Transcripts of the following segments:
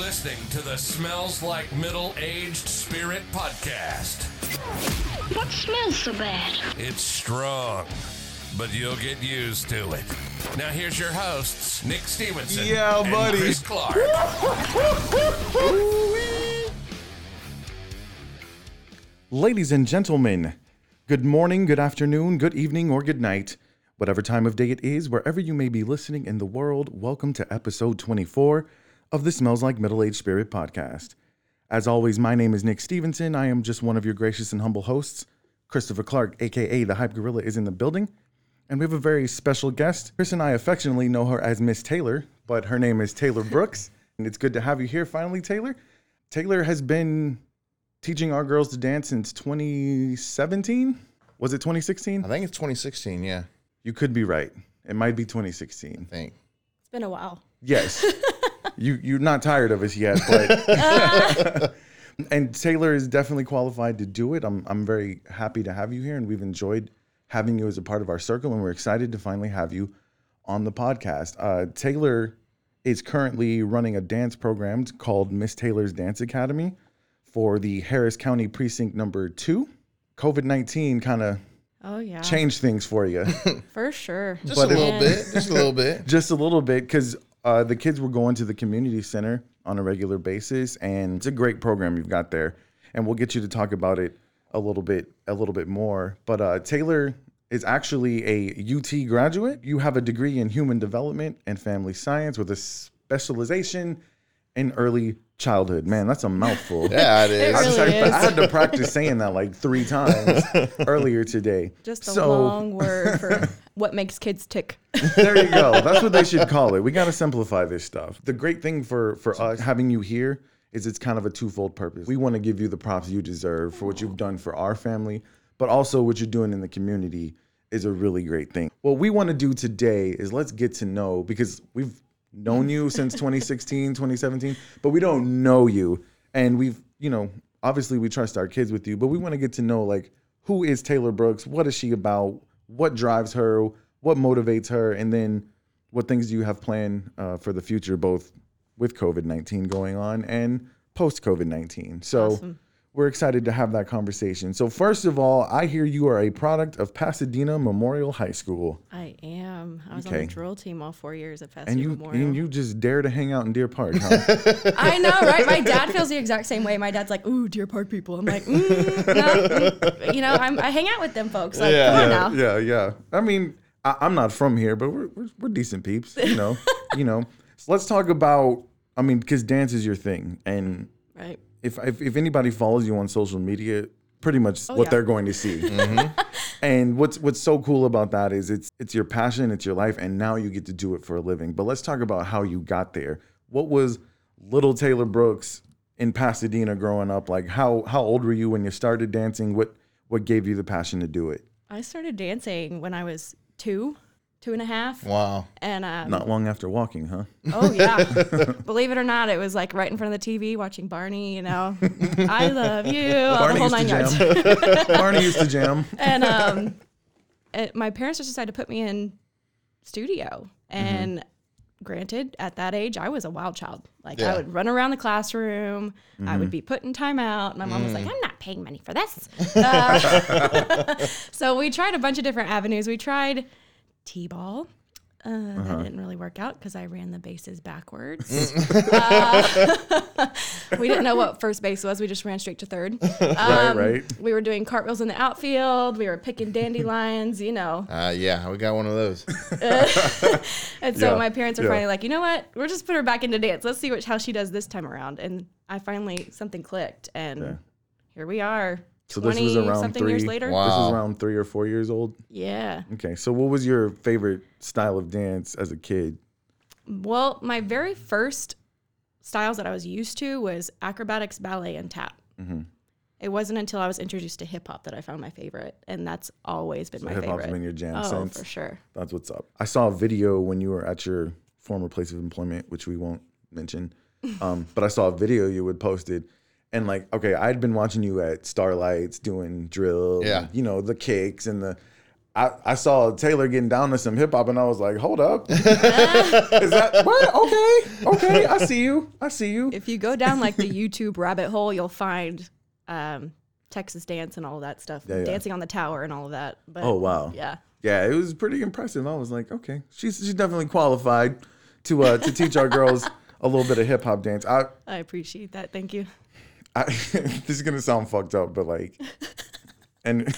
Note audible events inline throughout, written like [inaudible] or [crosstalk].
listening to the Smells Like Middle Aged Spirit podcast. What smells so bad? It's strong, but you'll get used to it. Now, here's your hosts, Nick Stevenson Yeah, and buddy. Chris Clark. Ladies and gentlemen, good morning, good afternoon, good evening, or good night. Whatever time of day it is, wherever you may be listening in the world, welcome to episode 24 of the Smells Like Middle Aged Spirit podcast. As always, my name is Nick Stevenson. I am just one of your gracious and humble hosts. Christopher Clark, aka the Hype Gorilla, is in the building. And we have a very special guest. Chris and I affectionately know her as Miss Taylor, but her name is Taylor Brooks. [laughs] and it's good to have you here finally, Taylor. Taylor has been teaching our girls to dance since 2017. Was it 2016? I think it's 2016. Yeah, You could be right. It might be 2016. I think. It's been a while. Yes. [laughs] you you're not tired of us yet, but [laughs] and Taylor is definitely qualified to do it. I'm I'm very happy to have you here and we've enjoyed having you as a part of our circle and we're excited to finally have you on the podcast. Uh, Taylor is currently running a dance program called Miss Taylor's Dance Academy for the Harris County Precinct number 2. COVID-19 kind of Oh yeah, changed things for you. for sure. Just But a little bit. Just a little bit. [laughs] just a little bit because uh, the kids were going to the community center on a regular basis and it's a great program you've got there. And we'll get you to talk about it a little bit a little bit more. But uh, taylor is actually a ut graduate. You have a degree in human development and family science with a specialization in early childhood man that's a mouthful [laughs] Yeah, it is. I, just really had, I had to practice saying that like three times [laughs] earlier today Just a So- long word for [laughs] what makes kids tick. there you go. That's what they should call it. We got to simplify this stuff. The great thing for for us having you here is it's kind of a twofold purpose. We want to give you the props you deserve for what you've done for our family, but also what you're doing in the community is a really great thing. What we want to do today is let's get to know because we've known you since 2016, 2017, but we don't know you and we've, you know, obviously we trust our kids with you, but we want to get to know like who is Taylor Brooks? What is she about? What drives her? What motivates her? And then what things do you have planned uh, for the future, both with COVID 19 going on and post COVID 19? So we're excited to have that conversation. So, first of all, I hear you are a product of Pasadena Memorial High School. I am. I was on the drill team all four years at And Pasadena you Memorial. and you just dare to hang out in Deer Park, huh? [laughs] I know, right? My dad feels the exact same way. My dad's like, "Ooh, Deer Park people." I'm like, mm, no, mm." you know, I'm, I hang out with them folks. Like, Yeah. come on yeah, now. yeah, yeah. I mean, I, I'm not from here, but we're, we're we're decent peeps, you know. [laughs] you know. So let's talk about. I mean, because dance is your thing, and Right. If, if if anybody follows you on social media, pretty much oh, what Oh, yeah. they're going to see. [laughs] Mm-hmm. [laughs] And what's what's so cool about that is it's it's your passion, it's your life, and now you get to do it for a living. But let's talk about how you got there. What was little Taylor Brooks in Pasadena growing up like? How how old were you when you started dancing? What what gave you the passion to do it? I started dancing when I was two, two and a half, Wow. and um, Not long after walking, huh? Oh yeah. [laughs] Believe it or not, it was like right in front of the TV watching Barney, you know. [laughs] I love you. all the whole nine yards. jam. [laughs] Barney used to jam. and um it, my parents just decided to put me in studio. And granted, at that age I was a wild child. Like I would run around the classroom, I would be put in timeout. My mom was like, I'm not paying money for this. Uh, so we tried a bunch of different avenues. We tried T-ball. Uh, That didn't really work out because I ran the bases backwards. [laughs] Uh, [laughs] we didn't know what first base was. We just ran straight to third. [laughs] Right, Um, right. We were doing cartwheels in the outfield. We were picking dandelions, you know. Uh, yeah, we got one of those. And so Yeah, my parents were yeah. finally like, you know what? We'll just put her back into dance. Let's see what how she does this time around. And I finally something clicked, and Yeah. here we are. So this was around something three. years later. Wow. This was around three or four years old. Yeah. Okay, so what was your favorite style of dance as a kid? Well, my very first styles that I was used to was acrobatics, ballet, and tap. Mm-hmm. It wasn't until I was introduced to hip hop that I found my favorite, and that's always been my favorite. Hip hop's favorite. been your jam oh, since. for sure. That's what's up. I saw a video when you were at your former place of employment, which we won't mention. [laughs] Um, but I saw a video you had posted, and like, okay, I'd been watching you at Starlights doing drill, Yeah. and, you know, the kicks and the. I, I saw Taylor getting down to some hip hop, and I was like, "Hold up, [laughs] is that what? Okay, okay, I see you, I see you." If you go down like the YouTube rabbit hole, you'll find um, Texas dance and all of that stuff, Yeah, yeah. dancing on the tower and all of that. But, Oh wow, Yeah. yeah, it was pretty impressive. I was like, okay, she's she's definitely qualified to uh to teach our girls [laughs] a little bit of hip hop dance. I, I appreciate that. Thank you. I [laughs] this is gonna sound fucked up, but like, [laughs] and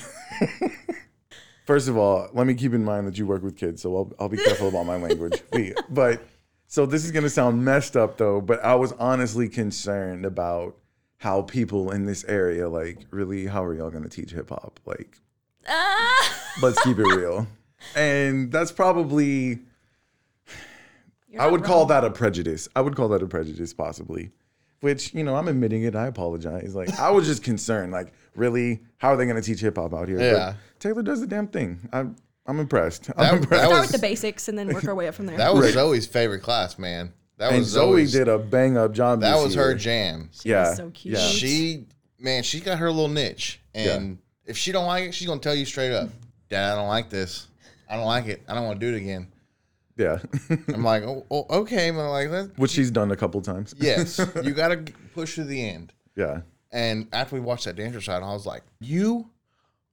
[laughs] first of all, let me keep in mind that you work with kids, so I'll I'll be careful about my language. Wait, but so this is gonna sound messed up though, but I was honestly concerned about how people in this area like really how are y'all gonna teach hip hop like let's keep it real and that's probably I would call that a prejudice. I would call that a prejudice, possibly. Which you know, I'm admitting it. I apologize. Like I was just concerned. Like, really, how are they going to teach hip hop out here? Yeah. But Taylor does the damn thing. I'm I'm impressed. I'm That, impressed. that Start with the basics and then work our way up from there. [laughs] that was Zoe's favorite class, man. That and was Zoe Zoe's, did a bang up job. That was year. her jam. Yeah, so cute. Yeah. She man, she got her little niche, and if she don't like it, she's gonna tell you straight up, Dad, I don't like this. I don't like it. I don't want to do it again. Yeah. I'm like, oh, oh okay, but like, that, Which she's done a couple times. yes, [laughs] you got to push to the end. Yeah. And after we watched that dancer side, I was like, you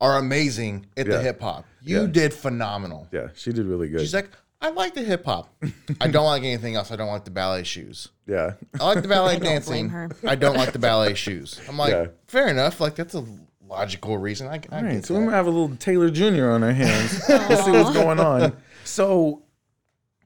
are amazing at the Yeah. hip hop. You Yeah. did phenomenal. Yeah. She did really good. She's like, I like the hip hop. I don't like anything else. I don't like the ballet shoes. yeah. I like the [laughs] ballet don't blame dancing. her. I don't like the ballet shoes. I'm like, Yeah. fair enough. Like that's a logical reason. I, I All get so that. we're gonna have a little Taylor Jr. on our hands. [laughs] Let's see what's going on. So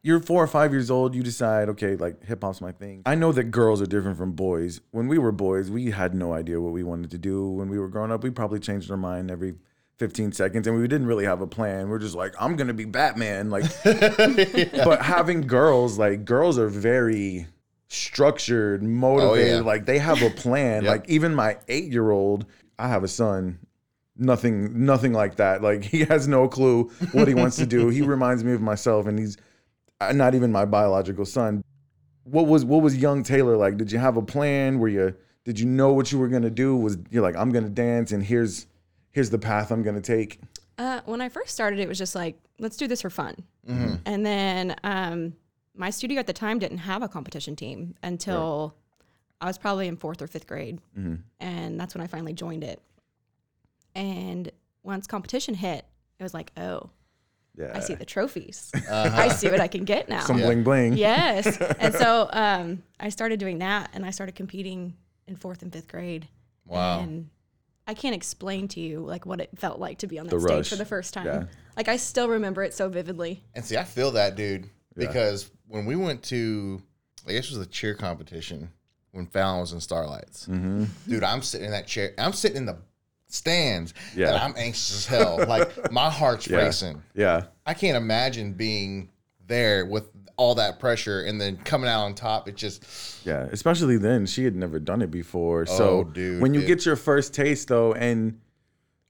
you're four or five years old. You decide, okay, like hip hop's my thing. I know that girls are different from boys. When we were boys, we had no idea what we wanted to do. When we were growing up, we probably changed our mind every 15 seconds, and we didn't really have a plan. We're just like, I'm gonna be Batman. Like, [laughs] but having girls, like girls are very structured, motivated. Oh, yeah. Like they have a plan. Yep. Like even my eight year old, I have a son nothing nothing like that like [laughs] he has no clue what he wants to do he reminds me of myself and he's not even my biological son what was what was young taylor like did you have a plan were you did you know what you were going to do was you're like i'm going to dance and here's here's the path i'm going to take Uh, when I first started, it was just like, let's do this for fun. Mm-hmm. And then um, my studio at the time didn't have a competition team until I was probably in fourth or fifth grade. Mm-hmm. And that's when I finally joined it. And once competition hit, it was like, oh, yeah I see the trophies. I see what I can get now. some bling bling yes. [laughs] And so um, I started doing that and I started competing in fourth and fifth grade. Wow. And I can't explain to you like what it felt like to be on that The stage rush. for the first time. Yeah. Like I still remember it so vividly. And see, I feel that, dude, because when we went to, I guess it was a cheer competition when Fallon was in Starlights. Mm-hmm. Dude, I'm sitting in that chair. I'm sitting in the stands, Yeah. and I'm anxious as hell. like my heart's [laughs] Yeah. racing. yeah I can't imagine being there with all that pressure and then coming out on top. It just, Yeah, especially then she had never done it before. Oh, so Oh, dude, when you it- get your first taste though, and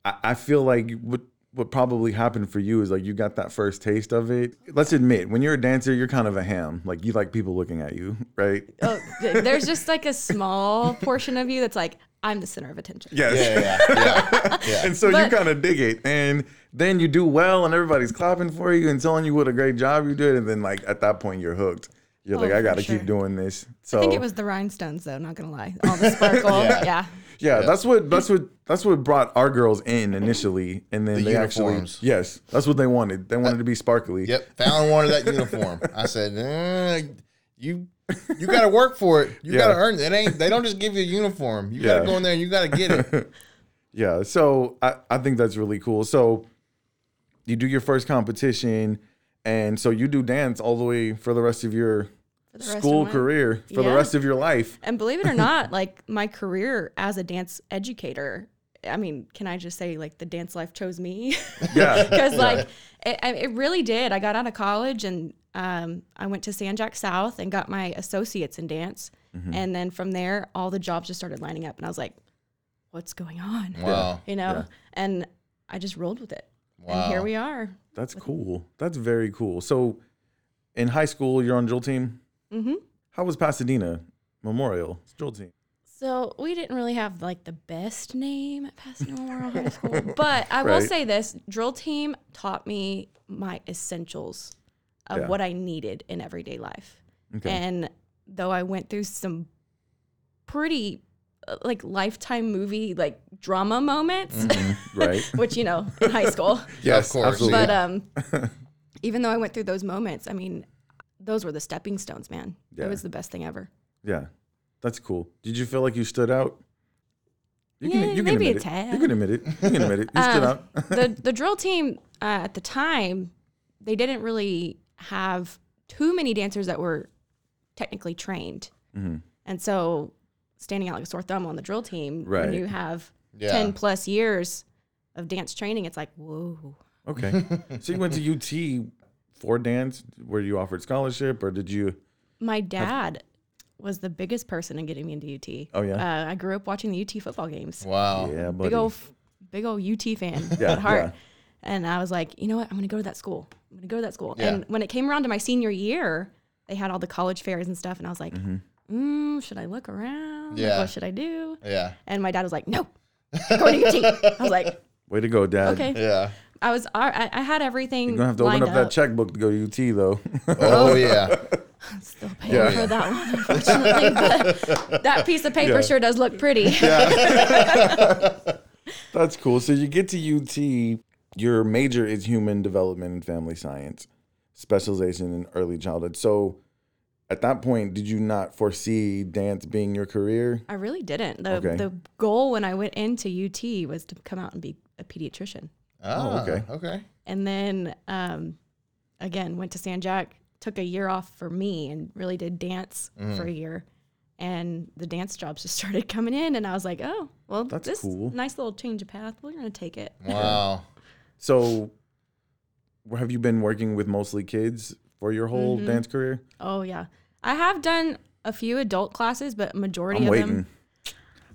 I, I feel like what what probably happened for you is like you got that first taste of it. Let's admit, when you're a dancer, you're kind of a ham. Like you like people looking at you, [laughs] right? Oh, there's just like a small portion of you that's like, I'm the center of attention. Yes. yeah, yeah, yeah. [laughs] yeah. And so But- you kind of dig it, and then you do well, and everybody's clapping for you and telling you what a great job you did, and then like at that point you're hooked. You're Oh, like, I got to sure. keep doing this. So I think it was the rhinestones though, not gonna lie. All the sparkle. [laughs] Yeah. yeah. Yeah, that's what that's what that's what brought our girls in initially, and then The they uniforms. actually yes, that's what they wanted. They wanted to be sparkly. Yep, Fallon wanted that uniform. I said, eh, "You, you got to work for it. You Yeah. got to earn it. It ain't. They don't just give you a uniform. You got to go in there and you got to get it." [laughs] Yeah, so I I think that's really cool. So you do your first competition, and so you do dance all the way for the rest of your the rest of school career for the rest of your life. And believe it or [laughs] not, like my career as a dance educator, I mean, can I just say like the dance life chose me? Yeah, [laughs] Because like it, it really did. I got out of college and um, I went to San Jac South and got my associates in dance. Mm-hmm. And then from there, all the jobs just started lining up, and I was like, "What's going on?" Wow, You know. Yeah. And I just rolled with it, wow. and here we are. that's cool. That's very cool. So in high school, you're on drill team. hmm How was Pasadena Memorial Drill team? So we didn't really have like the best name at Pasadena Memorial High [laughs] School, but I will say this: drill team taught me my essentials of Yeah. what I needed in everyday life. Okay. And though I went through some pretty uh, like lifetime movie like drama moments, Mm-hmm. [laughs] right. which you know in high school, [laughs] Yes, of course. absolutely. but um, [laughs] even though I went through those moments, I mean, those were the stepping stones, man. Yeah. It was the best thing ever. Yeah, that's cool. Did you feel like you stood out? You Yeah, you maybe a admit it. tad. You can admit it. You can admit it. You stood Um, out. the the drill team uh, at the time, they didn't really have too many dancers that were technically trained, Mm-hmm. and so standing out like a sore thumb on the drill team Right. when you have Yeah. ten plus years of dance training, it's like whoa. Okay. [laughs] so you went to UT for dance, where you offered scholarship, or did you? My dad was the biggest person in getting me into UT. Oh, yeah? uh, I grew up watching the UT football games. Wow. Yeah, buddy. Big old, big old UT fan Yeah, [laughs] at heart. yeah. And I was like, you know what? I'm going to go to that school. I'm going to go to that school. Yeah. And when it came around to my senior year, they had all the college fairs and stuff. And I was like, mm, should I look around? Like, Yeah. what should I do? Yeah. And my dad was like, no, [laughs] going to UT. I was like, Way to go, Dad. okay. Yeah. I was, I, I had everything. You're gonna have to open lined up, that checkbook to go to UT, though. Oh [laughs] yeah. I'm Still paying for that one, unfortunately. but that piece of paper Yeah. sure does look pretty. Yeah. [laughs] That's cool. So you get to UT. Your major is human development and family science, specialization in early childhood. So, at that point, did you not foresee dance being your career? I really didn't. The Okay. the goal when I went into UT was to come out and be a pediatrician. Oh, okay. Okay. And then um, again went to San Jac, took a year off for me and really did dance Mm. for a year. And the dance jobs just [laughs] started coming in and I was like, "Oh, well, That's this cool. nice little change of path. We're going to take it." Wow. So, have you been working with mostly kids for your whole Mm-hmm. dance career? Oh, yeah. I have done a few adult classes, but majority I'm of waiting. them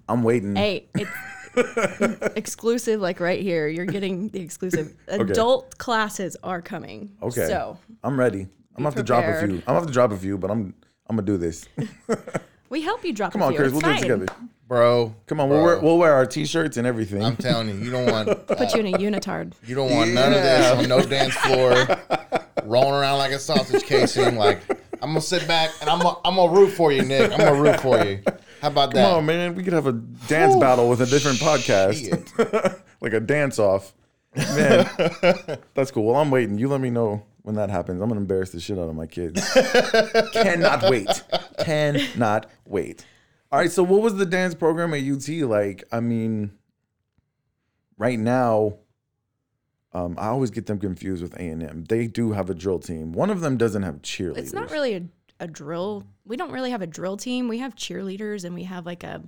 I'm waiting. Hey, it's [laughs] exclusive like right here. You're getting the exclusive. [laughs] Adult classes are coming. Okay. So, I'm ready. I'm gonna have to drop a few. I'm gonna have to drop a few, but I'm I'm gonna do this. [laughs] we help you drop Come a on, few. Chris. It's We'll do it together. Bro. Come on, we'll wear, we'll wear our t-shirts and everything. I'm telling you, you don't want [laughs] Put you in a unitard. you don't want none of this on no dance floor, rolling around like a sausage casing. Like I'm gonna sit back and I'm gonna, I'm gonna root for you, Nick. I'm gonna root for you. How about that? Come on, man. We could have a dance battle with a different podcast, [laughs] like a dance off. Man, that's cool. Well, I'm waiting. You let me know when that happens. I'm gonna embarrass the shit out of my kids. [laughs] Cannot wait. Cannot wait. All right. So, what was the dance program at UT like? I mean, right now, um, I always get them confused with A and M. They do have a drill team. One of them doesn't have cheerleaders. It's not really a, a drill. We don't really have a drill team. We have cheerleaders and we have like a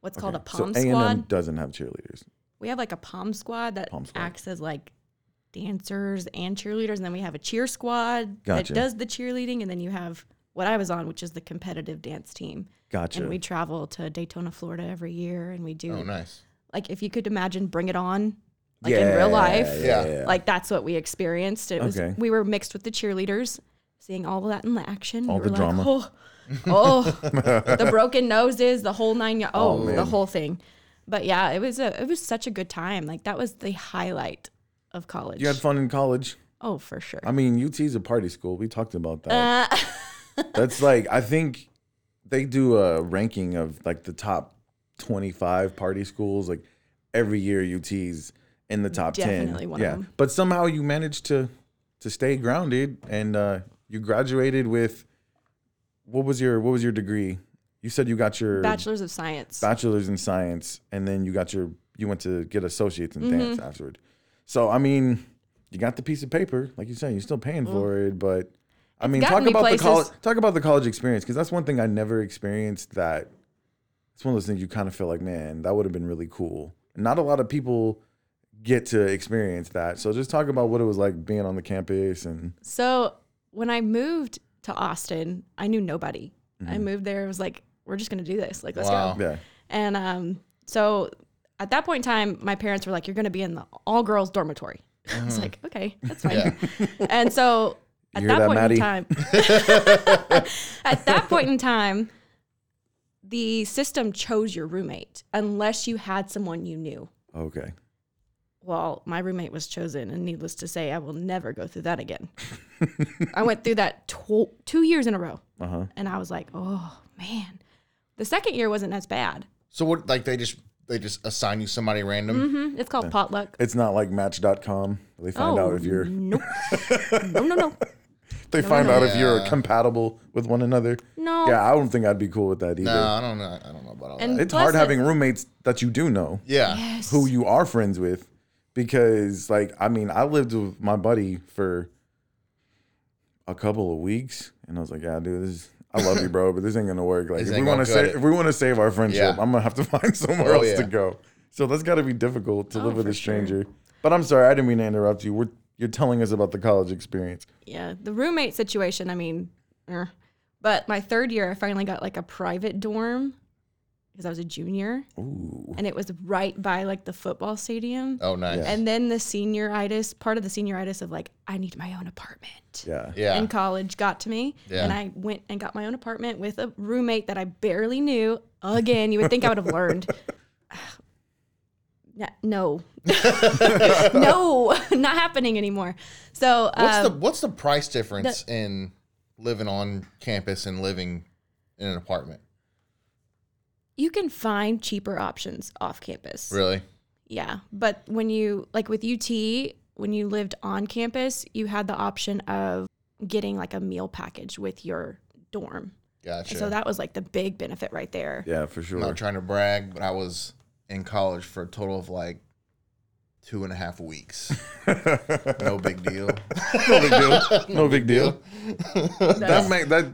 what's called a palm so A&M squad. doesn't have cheerleaders. We have like a palm squad that Palm squad. acts as like dancers and cheerleaders, and then we have a cheer squad Gotcha. that does the cheerleading, and then you have what I was on, which is the competitive dance team. Gotcha. And we travel to Daytona, Florida every year, and we do Oh, nice. like if you could imagine Bring It On, like in real life, Yeah. yeah, like that's what we experienced. It was Okay. we were mixed with the cheerleaders, seeing all of that in the action. All we the were like, drama. oh, oh, the broken noses, the whole nine. y- Oh, oh the whole thing. But yeah, it was a it was such a good time. Like that was the highlight of college. You had fun in college. oh, for sure. I mean, UT is a party school. We talked about that. Uh, [laughs] That's like I think they do a ranking of like the top 25 party schools like every year UT's in the top 10. Definitely one of yeah. them. But somehow you managed to to stay grounded and uh you graduated with what was your what was your degree? You said you got your Bachelor's of Science. bachelor's in science and then you got your you went to get associates in Mm-hmm. dance afterward so i mean you got the piece of paper like you said you're still paying for it but i mean talk me about places. the college talk about the college experience because that's one thing i never experienced that it's one of those things you kind of feel like man that would have been really cool not a lot of people get to experience that so just talk about what it was like being on the campus and So when I moved to Austin, I knew nobody. Mm-hmm. I moved there. It was like, we're just gonna do this. Like, let's Wow. go. yeah And um, so at that point in time, my parents were like, "You're going to be in the all girls dormitory." [laughs] I was like, "Okay, that's fine." [laughs] And so at that, that, point Maddie? in time, [laughs] at that point in time, the system chose your roommate unless you had someone you knew. Okay. Well, my roommate was chosen, and needless to say, I will never go through that again. I went through that tw- two years in a row, Uh-huh. and I was like, oh man. The second year wasn't as bad. So what? Like they just they just assign you somebody random. hmm It's called potluck. It's not like match.com. They find out if you're nope. [laughs] no, no, no, they find no. out if you're compatible with one another. no. Yeah, I don't think I'd be cool with that either. No, I don't know. I don't know about all And that. It's hard it- having roommates that you do know, Yeah. Yes. who you are friends with, because like I mean, I lived with my buddy for a couple of weeks, and I was like, yeah, dude, this. Is, I love you, bro, but this ain't gonna work. Like, This if we ain't want to gonna cut save, it. if we want to save our friendship, Yeah. I'm gonna have to [laughs] find somewhere Oh, else yeah. to go. So that's got to be difficult to Oh, live with for a sure. stranger. But I'm sorry, I didn't mean to interrupt you. We're you're telling us about the college experience. yeah, the roommate situation, I mean, eh. but my third year, I finally got like a private dorm because I was a junior Ooh, and it was right by like the football stadium. Oh, nice. Yeah. And then the senioritis, part of the senioritis of like, I need my own apartment. yeah. Yeah. In college got to me. Yeah. And I went and got my own apartment with a roommate that I barely knew. Again, you would think I would have learned. [laughs] Yeah, no. [laughs] no, [laughs] not happening anymore. So What's the um, what's the price difference in living on campus and living in an apartment? You can find cheaper options off campus. Really? Yeah. But when you, like with UT, when you lived on campus, you had the option of getting like a meal package with your dorm. Gotcha. And so that was like the big benefit right there. Yeah, for sure. I'm sure. not trying to brag, but I was in college for a total of like two and a half weeks. [laughs] no big deal. [laughs] no big deal. [laughs] No big deal. That's- That make that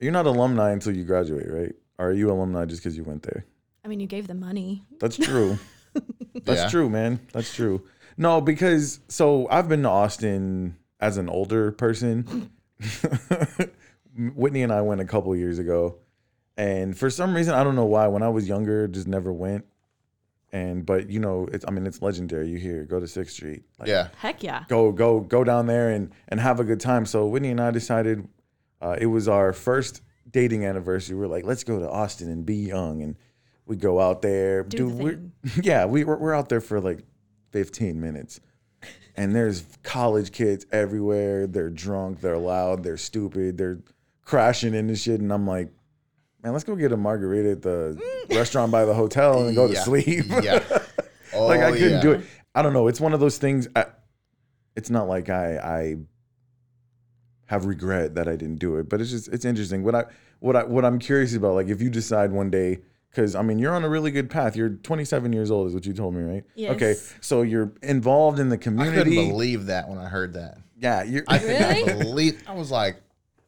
you're not alumni until you graduate, right? Or are you alumni just because you went there? I mean, you gave them money. That's true. [laughs] That's Yeah. true, man. That's true. No, because so I've been to Austin as an older person. [laughs] Whitney and I went a couple years ago, and for some reason I don't know why. When I was younger, just never went. And but you know, it's I mean it's legendary. You hear go to Sixth Street, like, Yeah. Heck yeah. go go go down there and and have a good time. So Whitney and I decided uh, it was our first dating anniversary. We are like, let's go to Austin and be young, and we go out there. Do Dude, the we're, thing. [laughs] yeah, we we're, we're out there for like 15 minutes, and there's college kids everywhere. They're drunk, they're loud, they're stupid, they're crashing into shit, and I'm like. Man, let's go get a margarita at the [laughs] restaurant by the hotel and go to sleep. Yeah. Oh, [laughs] like I oh, couldn't yeah. do it. I don't know. It's one of those things. I, it's not like I I have regret that I didn't do it, but it's just it's interesting. What I what I what I'm curious about, like if you decide one day, because I mean you're on a really good path. You're 27 years old, is what you told me, right? Yes. Okay, so you're involved in the community. I couldn't believe that when I heard that. yeah, you're. I could Really? not believe. I was like,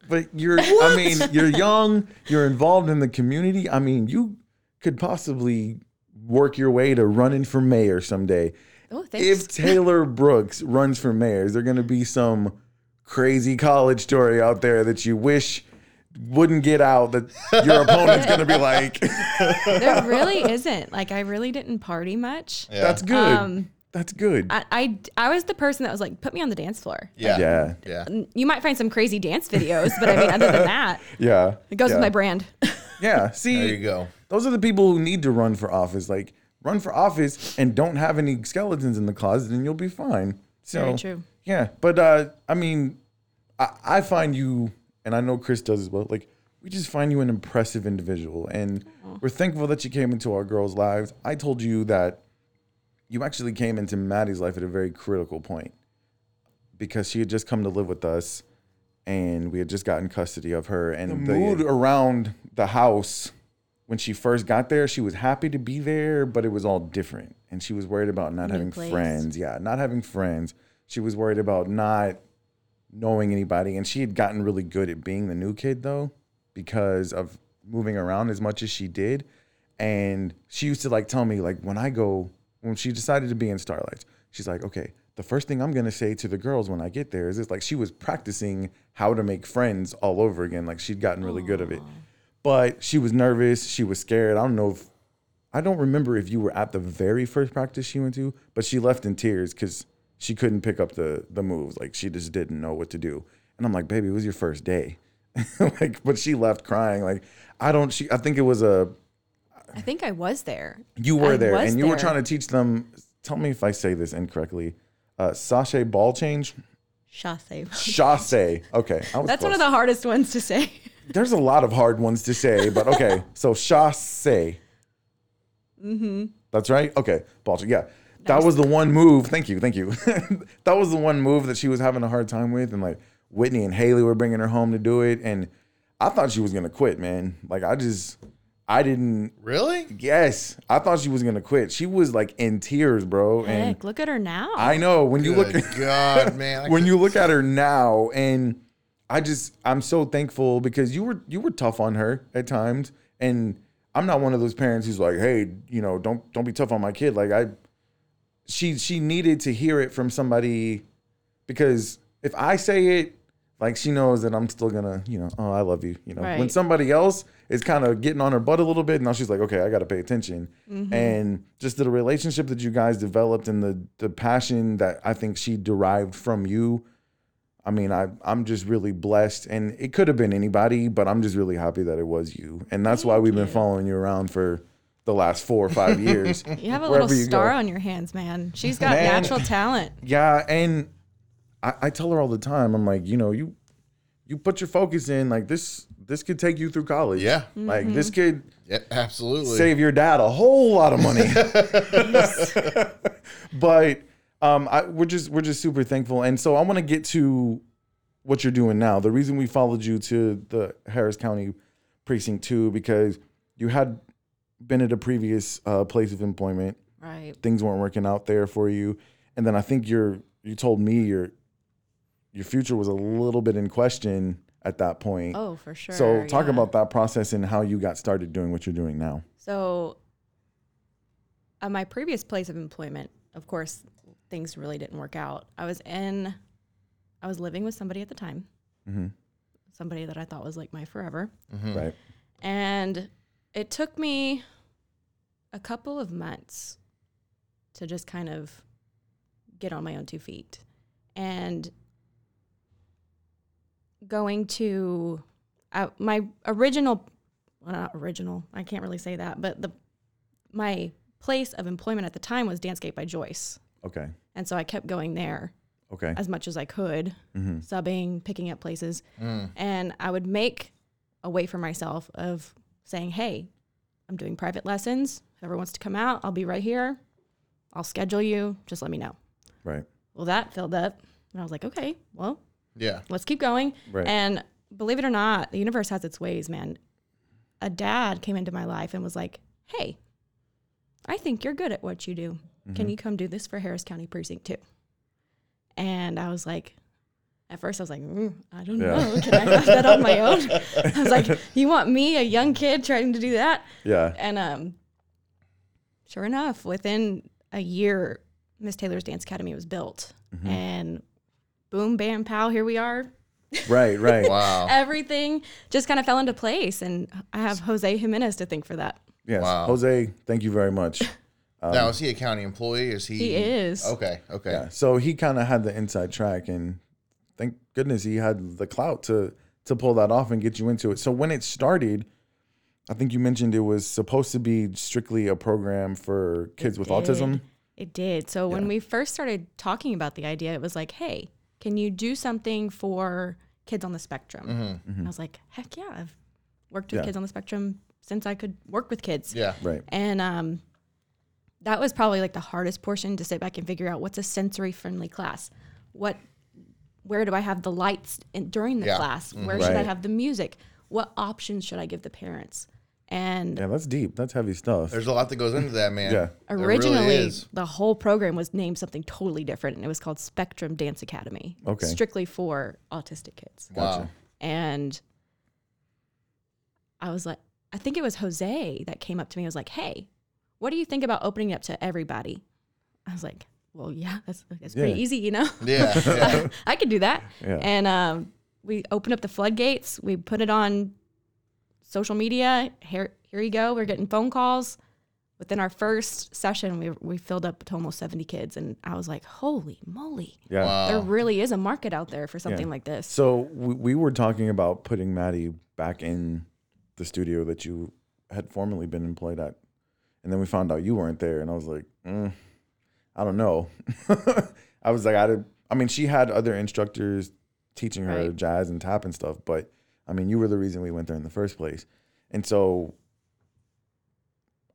but you're. What? I mean, you're young. You're involved in the community. I mean, you could possibly work your way to running for mayor someday. Oh, thanks. if Taylor Brooks runs for mayor, is there going to be some crazy college story out there that you wish wouldn't get out that your [laughs] opponent's going to be like, [laughs] there really isn't. Like, I really didn't party much. yeah. that's good. Um, that's good. I, I, I was the person that was like, put me on the dance floor. yeah. yeah. Yeah. You might find some crazy dance videos, but I mean, other than that, [laughs] Yeah. it goes yeah. with my brand. Yeah. See, There you go. those are the people who need to run for office. Like, run for office and don't have any skeletons in the closet, and you'll be fine. So, Very true. Yeah, but uh, I mean, I, I find you, and I know Chris does as well. Like, we just find you an impressive individual, and we're thankful that you came into our girls' lives. I told you that you actually came into Maddie's life at a very critical point because she had just come to live with us, and we had just gotten custody of her. And the mood around the house when she first got there, she was happy to be there, but it was all different. And she was worried about not New having place. friends. Yeah, not having friends. She was worried about not knowing anybody. And she had gotten really good at being the new kid, though, because of moving around as much as she did. And she used to like tell me, like, when I go, when she decided to be in Starlights, she's like, okay, the first thing I'm gonna say to the girls when I get there is it's like she was practicing how to make friends all over again. Like she'd gotten really good at it but she was nervous. She was scared. I don't know if I don't remember if you were at the very first practice she went to, but she left in tears because she couldn't pick up the the moves. Like she just didn't know what to do. And I'm like, baby, it was your first day. [laughs] like, but she left crying. Like, I don't. She, I think it was a. I think I was there. You were I there, and you were trying to teach them. Tell me if I say this incorrectly. Uh, sachet ball change, Chasse. chasse. Okay, That's one of the hardest ones to say. [laughs] There's a lot of hard ones to say, but okay. [laughs] so chasse. Mm-hmm. That's right. Okay, ball change. Yeah, that was the one move. Thank you, thank you. [laughs] that was the one move that she was having a hard time with, and like Whitney and Haley were bringing her home to do it, and I thought she was gonna quit, man. Like I just, I didn't. Really? Yes, I thought she was gonna quit. She was like in tears, bro, and Heck, look at her now. I know when you look at [laughs] God, man. When you look at her now and I just I'm so thankful because you were you were tough on her at times and I'm not one of those parents who's like, "Hey, you know, don't don't be tough on my kid." Like I she she needed to hear it from somebody because if I say it like she knows that I'm still gonna, you know, oh, I love you. You know, when somebody else is kind of getting on her butt a little bit, now she's like, okay, I got to pay attention. Mm-hmm. And just the relationship that you guys developed and the the passion that I think she derived from you. I mean, I I'm just really blessed, and it could have been anybody, but I'm just really happy that it was you, and that's why we've been following you around for the last four or five years. [laughs] you have a little star go. on your hands, man. She's got Man. natural talent. Yeah, and I, I tell her all the time, I'm like, you know, you you put your focus in, like this this could take you through college. Yeah. Like this could Yeah, absolutely. save your dad a whole lot of money. [laughs] but um, I, we're just we're just super thankful, and so I want to get to what you're doing now. The reason we followed you to the Harris County Precinct Two because you had been at a previous uh, place of employment Right. things weren't working out there for you and then i think you're you told me your your future was a little bit in question at that point Oh, for sure. so talk yeah. about that process and how you got started doing what you're doing now So, at my previous place of employment, of course, things really didn't work out. I was in, I was living with somebody at the time, Mhm. somebody that I thought was like my forever. right And it took me a couple of months to just kind of get on my own two feet. And going to uh, my original, well, not original, I can't really say that, but the my place of employment at the time was Dancegate by Joyce. okay And so I kept going there okay as much as I could, Mhm. subbing, picking up places. Mm. And I would make a way for myself of saying, hey, I'm doing private lessons. Whoever wants to come out, I'll be right here. I'll schedule you. Just let me know. right Well, that filled up. And I was like, okay, well, Yeah. let's keep going. Right. And believe it or not, the universe has its ways, man. A dad came into my life and was like, hey, I think you're good at what you do. Can mm-hmm. you come do this for Harris County Precinct 2? And I was like, at first I was like, mm, I don't Yeah. know. Can I have that on my own? [laughs] [laughs] I was like, you want me, a young kid, trying to do that? yeah And um, sure enough, within a year, Miss Taylor's Dance Academy was built. And boom, bam, pow, here we are. [laughs] right right Wow. Everything just kind of fell into place. And I have Jose Jimenez to thank for that. yes Wow. jose thank you very much now, is he a county employee? Is he? He is. Okay. Okay. yeah so he kind of had the inside track and thank goodness he had the clout to to pull that off and get you into it so when it started i think you mentioned it was supposed to be strictly a program for kids with autism It did. So when we first started talking about the idea, it was like, hey, can you do something for kids on the spectrum? I was like, heck yeah. I've worked with Yeah. kids on the spectrum since I could work with kids. Yeah. right And um, that was probably like the hardest portion to sit back and figure out what's a sensory friendly class. What, where do I have the lights in, during the Yeah. class? Mm-hmm. Where should I have the music? What options should I give the parents? And yeah that's deep that's heavy stuff There's a lot that goes into that, man. Yeah. There really originally, the whole program was named something totally different, and it was called Spectrum Dance Academy. Okay. strictly for autistic kids. Wow. And I was like, I think it was Jose that came up to me and was like, hey, what do you think about opening it up to everybody? I was like, well, yeah, [laughs] that's, that's pretty easy, you know? [laughs] Yeah. yeah. [laughs] I could do that. Yeah. And um, we opened up the floodgates. We put it on social media. Here, here you go. We're getting phone calls. within our first session, we we filled up to almost seventy kids, and I was like, "Holy moly! Yeah. There really is a market out there for something Yeah. like this." So we, we were talking about putting Maddie back in the studio that you had formerly been employed at, and then we found out you weren't there, and I was like, mm, I don't know. [laughs] I was like, I did. I mean, she had other instructors teaching her Right. jazz and tap and stuff, but I mean, you were the reason we went there in the first place, and so.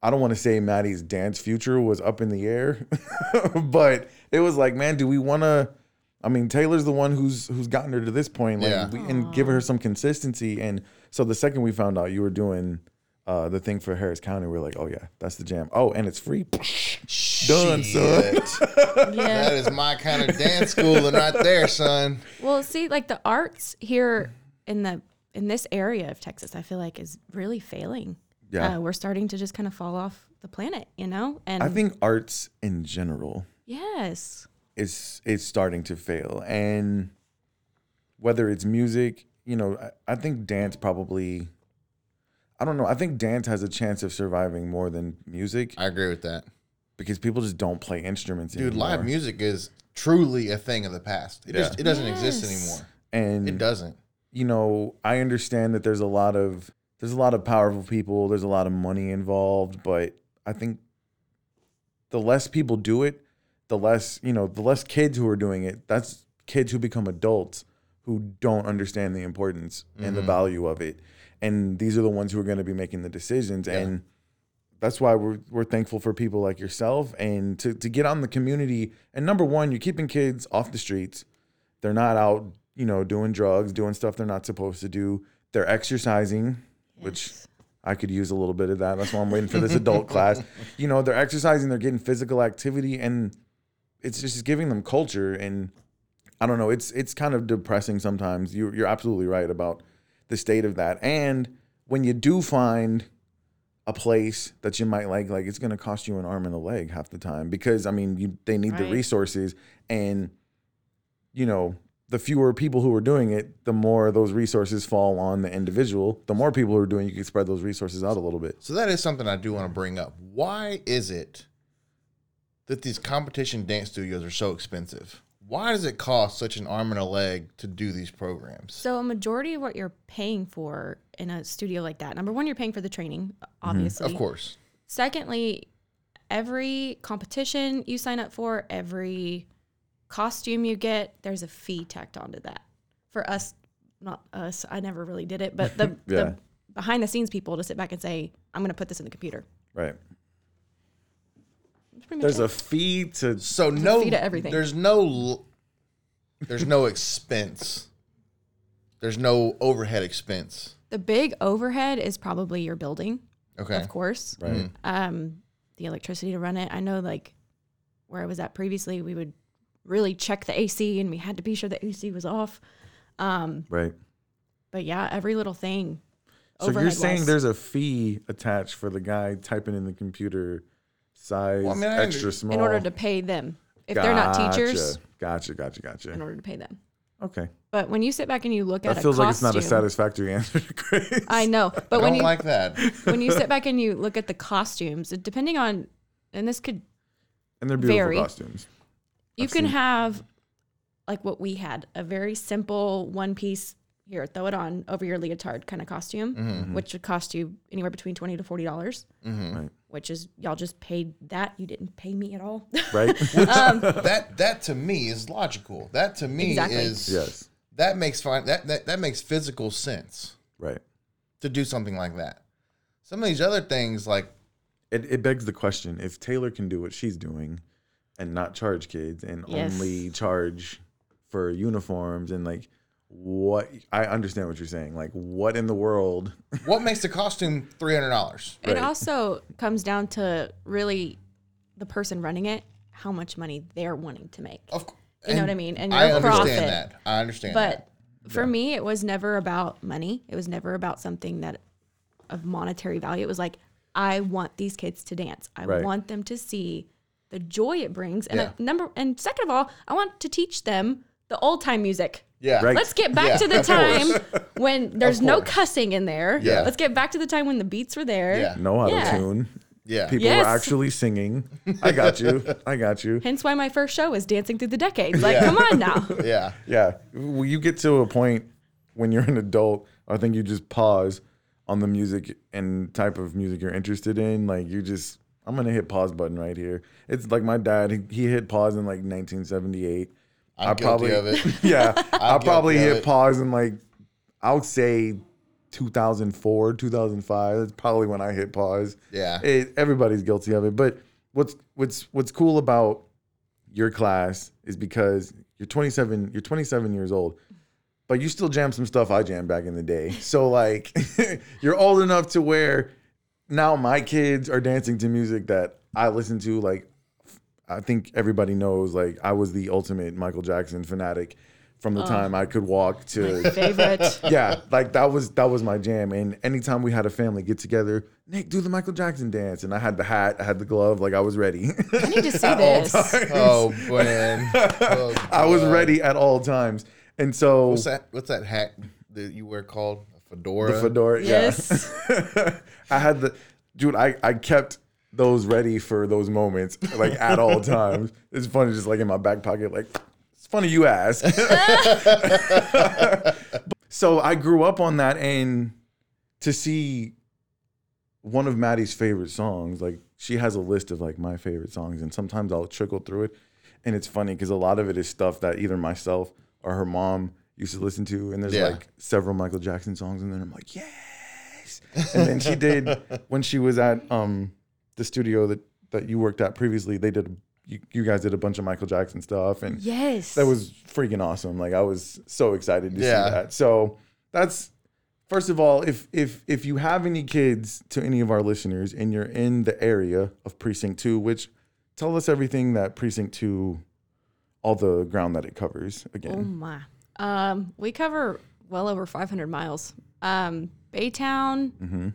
I don't want to say Maddie's dance future was up in the air, [laughs] but it was like, man, do we want to? I mean, Taylor's the one who's who's gotten her to this point, like, Yeah. we, and give her some consistency. And so the second we found out you were doing uh, the thing for Harris County, we are like, oh yeah, that's the jam. Oh, and it's free. Done, son. [laughs] Yeah. that is my kind of dance schooling right there, son. Well, see, like the arts here in the in this area of Texas, I feel like is really failing. Yeah. uh, we're starting to just kind of fall off the planet, you know. And I think arts in general yes, is is starting to fail, and whether it's music, you know, I, I think dance probably. I don't know. I think dance has a chance of surviving more than music I agree with that. because people just don't play instruments anymore. Dude, anymore. live music is truly a thing of the past. It, just, Yeah. it doesn't exist Yes. anymore. and It doesn't. you know, I understand that there's a lot of there's a lot of powerful people, there's a lot of money involved, but I think the less people do it, the less, you know, the less kids who are doing it, that's kids who become adults who don't understand the importance and the mm-hmm. value of it. And these are the ones who are going to be making the decisions and that's why we're we're thankful for people like yourself and to to get on the community. And number one, you're keeping kids off the streets. They're not out, you know, doing drugs, doing stuff they're not supposed to do. They're exercising, which I could use a little bit of that. That's why I'm waiting for this adult [laughs] class. You know, they're exercising, they're getting physical activity, and it's just giving them culture. And I don't know, it's it's kind of depressing sometimes. You're you're absolutely right about the state of that. And when you do find a place that you might like, like it's going to cost you an arm and a leg half the time because I mean, you, they need the resources, and you know, the fewer people who are doing it, the more those resources fall on the individual. The more people who are doing, it, you can spread those resources out a little bit. So that is something I do want to bring up. Why is it that these competition dance studios are so expensive? Why does it cost such an arm and a leg to do these programs? So a majority of what you're paying for in a studio like that, number one, you're paying for the training, mm-hmm. obviously. Of course. Secondly, every competition you sign up for, every costume you get, there's a fee tacked onto that. For us, not us, I never really did it, but the, [laughs] Yeah. the behind the scenes people to sit back and say, I'm going to put this in the computer. Right. That's pretty much There's it. a fee to So no, fee to everything. there's no, there's no expense. There's no overhead expense. the big overhead is probably your building, Okay. of course. right. um, the electricity to run it. I know, like where I was at previously, we would really check the AC, and we had to be sure the AC was off. Um, Right. but yeah, every little thing. So you're saying wise. there's a fee attached for the guy typing in the computer size Well, I mean, I extra under- small in order to pay them if they're not teachers, Gotcha, gotcha, gotcha. in order to pay them. Okay. But when you sit back and you look at That a feels like it's not a satisfactory [laughs] answer to Grace. I know, but Don't when you like that. [laughs] when you sit back and you [laughs] look at the costumes, depending on, and this could And they're beautiful Very. costumes. you I've can seen- have like what we had a very simple one piece here throw it on over your leotard kind of costume mm-hmm. mm-hmm. which would cost you anywhere between 20 to 40 dollars mm-hmm. Right. which is y'all just paid that you didn't pay me at all [laughs] Right? Um, [laughs] that that to me is logical. That to me Exactly. is yes. that makes fine that, that that makes physical sense Right. to do something like that. Some of these other things like It, it begs the question if Taylor can do what she's doing and not charge kids and Yes. only charge for uniforms and like what I understand what you're saying. Like what in the world? [laughs] what makes the costume three hundred dollars? it Right. also comes down to really the person running it how much money they're wanting to make Of cou- You know what I mean? And I your understand profit. that. I understand that. But for me, it was never about money. It was never about something that of monetary value. It was like, I want these kids to dance. I Right. want them to see the joy it brings. And Yeah. a number and second of all, I want to teach them the old time music. Yeah. Right. Let's get back Yeah, to the time when [laughs] there's no cussing in there. Yeah. Let's get back to the time when the beats were there. Yeah. No auto Yeah. tune. Yeah. People Yes. were actually singing. I got you. [laughs] I got you. Hence why my first show was Dancing Through the Decades. Like, Yeah. come on now. [laughs] Yeah. Yeah. Well, you get to a point when you're an adult, I think you just pause on the music and type of music you're interested in. Like you just, I'm gonna hit pause button right here. It's like my dad. He, he hit pause in like 1978. I'm I guilty probably, of it. [laughs] yeah, [laughs] I probably hit it. pause in like, I would say 2004, 2005. That's probably when I hit pause. Yeah. It, everybody's guilty of it. But what's what's what's cool about your class is because you're 27. You're 27 years old, but you still jam some stuff I jammed back in the day. [laughs] So like, you're old enough to where now my kids are dancing to music that I listen to. Like, I think everybody knows. Like, I was the ultimate Michael Jackson fanatic from the oh. time I could walk to Favorite. [laughs] yeah, like that was that was my jam. And anytime we had a family get together, Nick, do the Michael Jackson dance, and I had the hat, I had the glove, like I was ready. I need to [laughs] see this. Oh man. [laughs] Oh, I was ready at all times. And so What's that? What's that hat that you wear called a fedora? the fedora, Yes. yeah. I had the dude. I I kept those ready for those moments, [laughs] like at all times. It's funny, just like in my back pocket, like. It's funny you ask. [laughs] so I grew up on that, and to see one of Maddie's favorite songs, like she has a list of like my favorite songs, and sometimes I'll trickle through it, and it's funny because a lot of it is stuff that either myself or her mom used to listen to, and there's Yeah. like several Michael Jackson songs, and then I'm like, yes. And then she did when she was at um the studio that that you worked at previously. They did you, you guys did a bunch of Michael Jackson stuff, and Yes. that was freaking awesome. Like I was so excited to Yeah. see that. So that's first of all, if if if you have any kids to any of our listeners and you're in the area of precinct two, which tell us everything that precinct two, all the ground that it covers Again, Oh my. Um, we cover well over 500 miles. Um, Baytown, Mm-hmm.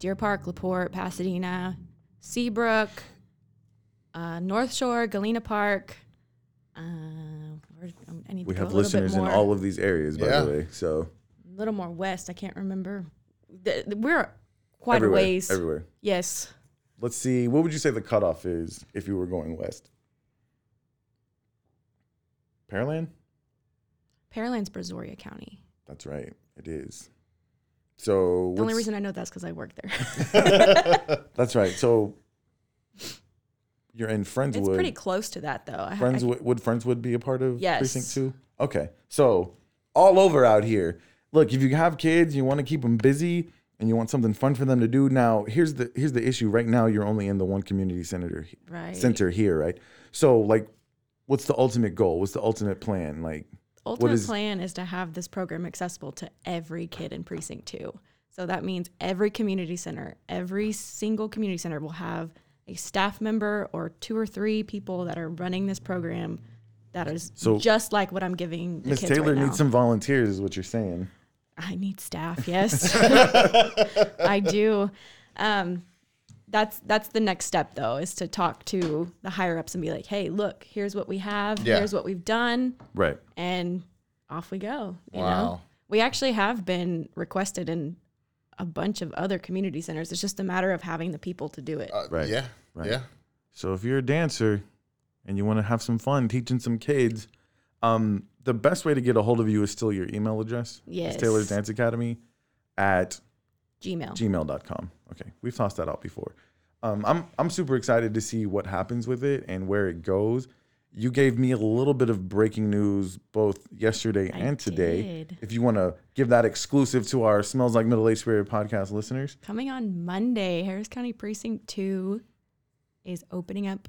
Deer Park, La Porte, Pasadena, Seabrook, uh, North Shore, Galena Park. Uh, where, um, I need We to have a little bit listeners in all of these areas, by Yeah. the way. So a little more west. I can't remember. The- the- we're quite everywhere, a ways. everywhere. Yes. Let's see. What would you say the cutoff is if you were going west? Pearland? Pearland's Brazoria County. That's right. It is. So The only reason I know that's because I work there. [laughs] That's right. So you're in Friendswood. it's pretty close to that, though. Friendswood would Friendswood be a part of Yes. precinct two? Okay. So all over out here. Look, if you have kids, you want to keep them busy and you want something fun for them to do. Now, here's the here's the issue. Right now, you're only in the one community center right. center here, right? So like what's the ultimate goal? What's the ultimate plan? Like ultimate is- plan is to have this program accessible to every kid in precinct two. So that means every community center, every single community center will have a staff member or two or three people that are running this program that is So- just like what I'm giving the Miss Taylor right needs some volunteers, is what you're saying. I need staff. Yes, [laughs] I do. Um, that's that's the next step though, is to talk to the higher ups and be like, "Hey, look, here's what we have. Yeah. Here's what we've done." Right. and off we go. You Wow. know, we actually have been requested in a bunch of other community centers. It's just a matter of having the people to do it. Uh, Right. Yeah. Right. Yeah. So if you're a dancer and you want to have some fun teaching some kids, um, the best way to get a hold of you is still your email address. It's Yes. Taylor's Dance Academy at Gmail. gmail.com. Okay. We've tossed that out before. Um, I'm I'm super excited to see what happens with it and where it goes. You gave me a little bit of breaking news both yesterday I and today. did. If you want to give that exclusive to our Smells Like Middle Age Spirit podcast listeners, Coming on Monday, Harris County Precinct 2 is opening up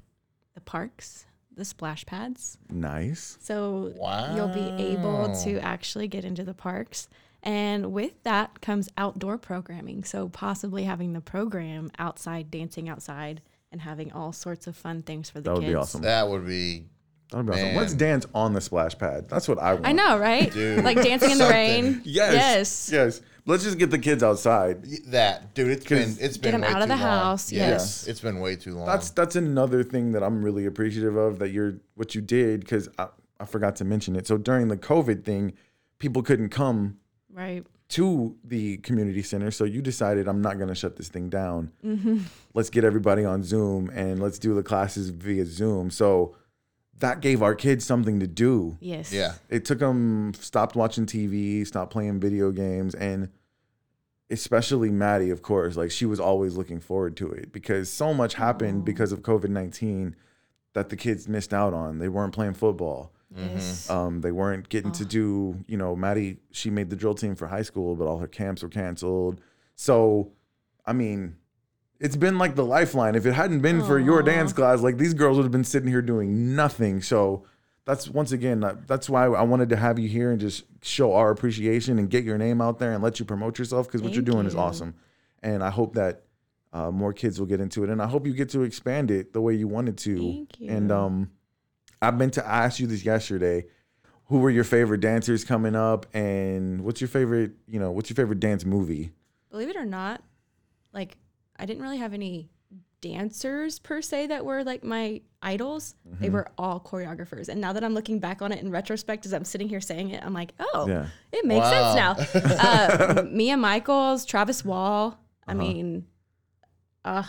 the parks, the splash pads. nice. So you'll be able to actually get into the parks. And with that comes outdoor programming. So possibly having the program outside, dancing outside, and having all sorts of fun things for the That would kids. be awesome. That would be That would be awesome. Man. Let's dance on the splash pad. That's what I want. I know, right? Dude, like dancing in the rain. Yes. Yes. Yes. Let's just get the kids outside. that, dude. It's been 'Cause- it's Get them way out of the long. house, Yes, yes. it's been way too long. That's that's another thing that I'm really appreciative of that you're what you did because I, I forgot to mention it. So during the COVID thing, people couldn't come Right. to the community center. So you decided I'm not going to shut this thing down. Mm-hmm. Let's get everybody on Zoom and let's do the classes via Zoom. So that gave our kids something to do. Yes. Yeah. It took them stopped watching TV, stopped playing video games, and especially Maddie, of course, like she was always looking forward to it because so much happened because of COVID nineteen that the kids missed out on. They weren't playing football. Yes. Um, they weren't getting to do, you know, Maddie, she made the drill team for high school, but all her camps were canceled. So, I mean, it's been like the lifeline. If it hadn't been for your dance class, like these girls would have been sitting here doing nothing. So, that's once again, that's why I wanted to have you here and just show our appreciation and get your name out there and let you promote yourself because what you're Thank doing is awesome. And I hope that uh, more kids will get into it. And I hope you get to expand it the way you wanted to. Thank And um, I meant to ask you this yesterday. Who were your favorite dancers coming up, and what's your favorite? You know, what's your favorite dance movie? Believe it or not, like I didn't really have any dancers per se that were like my idols. Mm-hmm. They were all choreographers. And now that I'm looking back on it in retrospect, as I'm sitting here saying it, I'm like, oh, Yeah. it makes Wow. sense now. uh, [laughs] Mia Michaels, Travis Wall. I Uh-huh. mean, uh,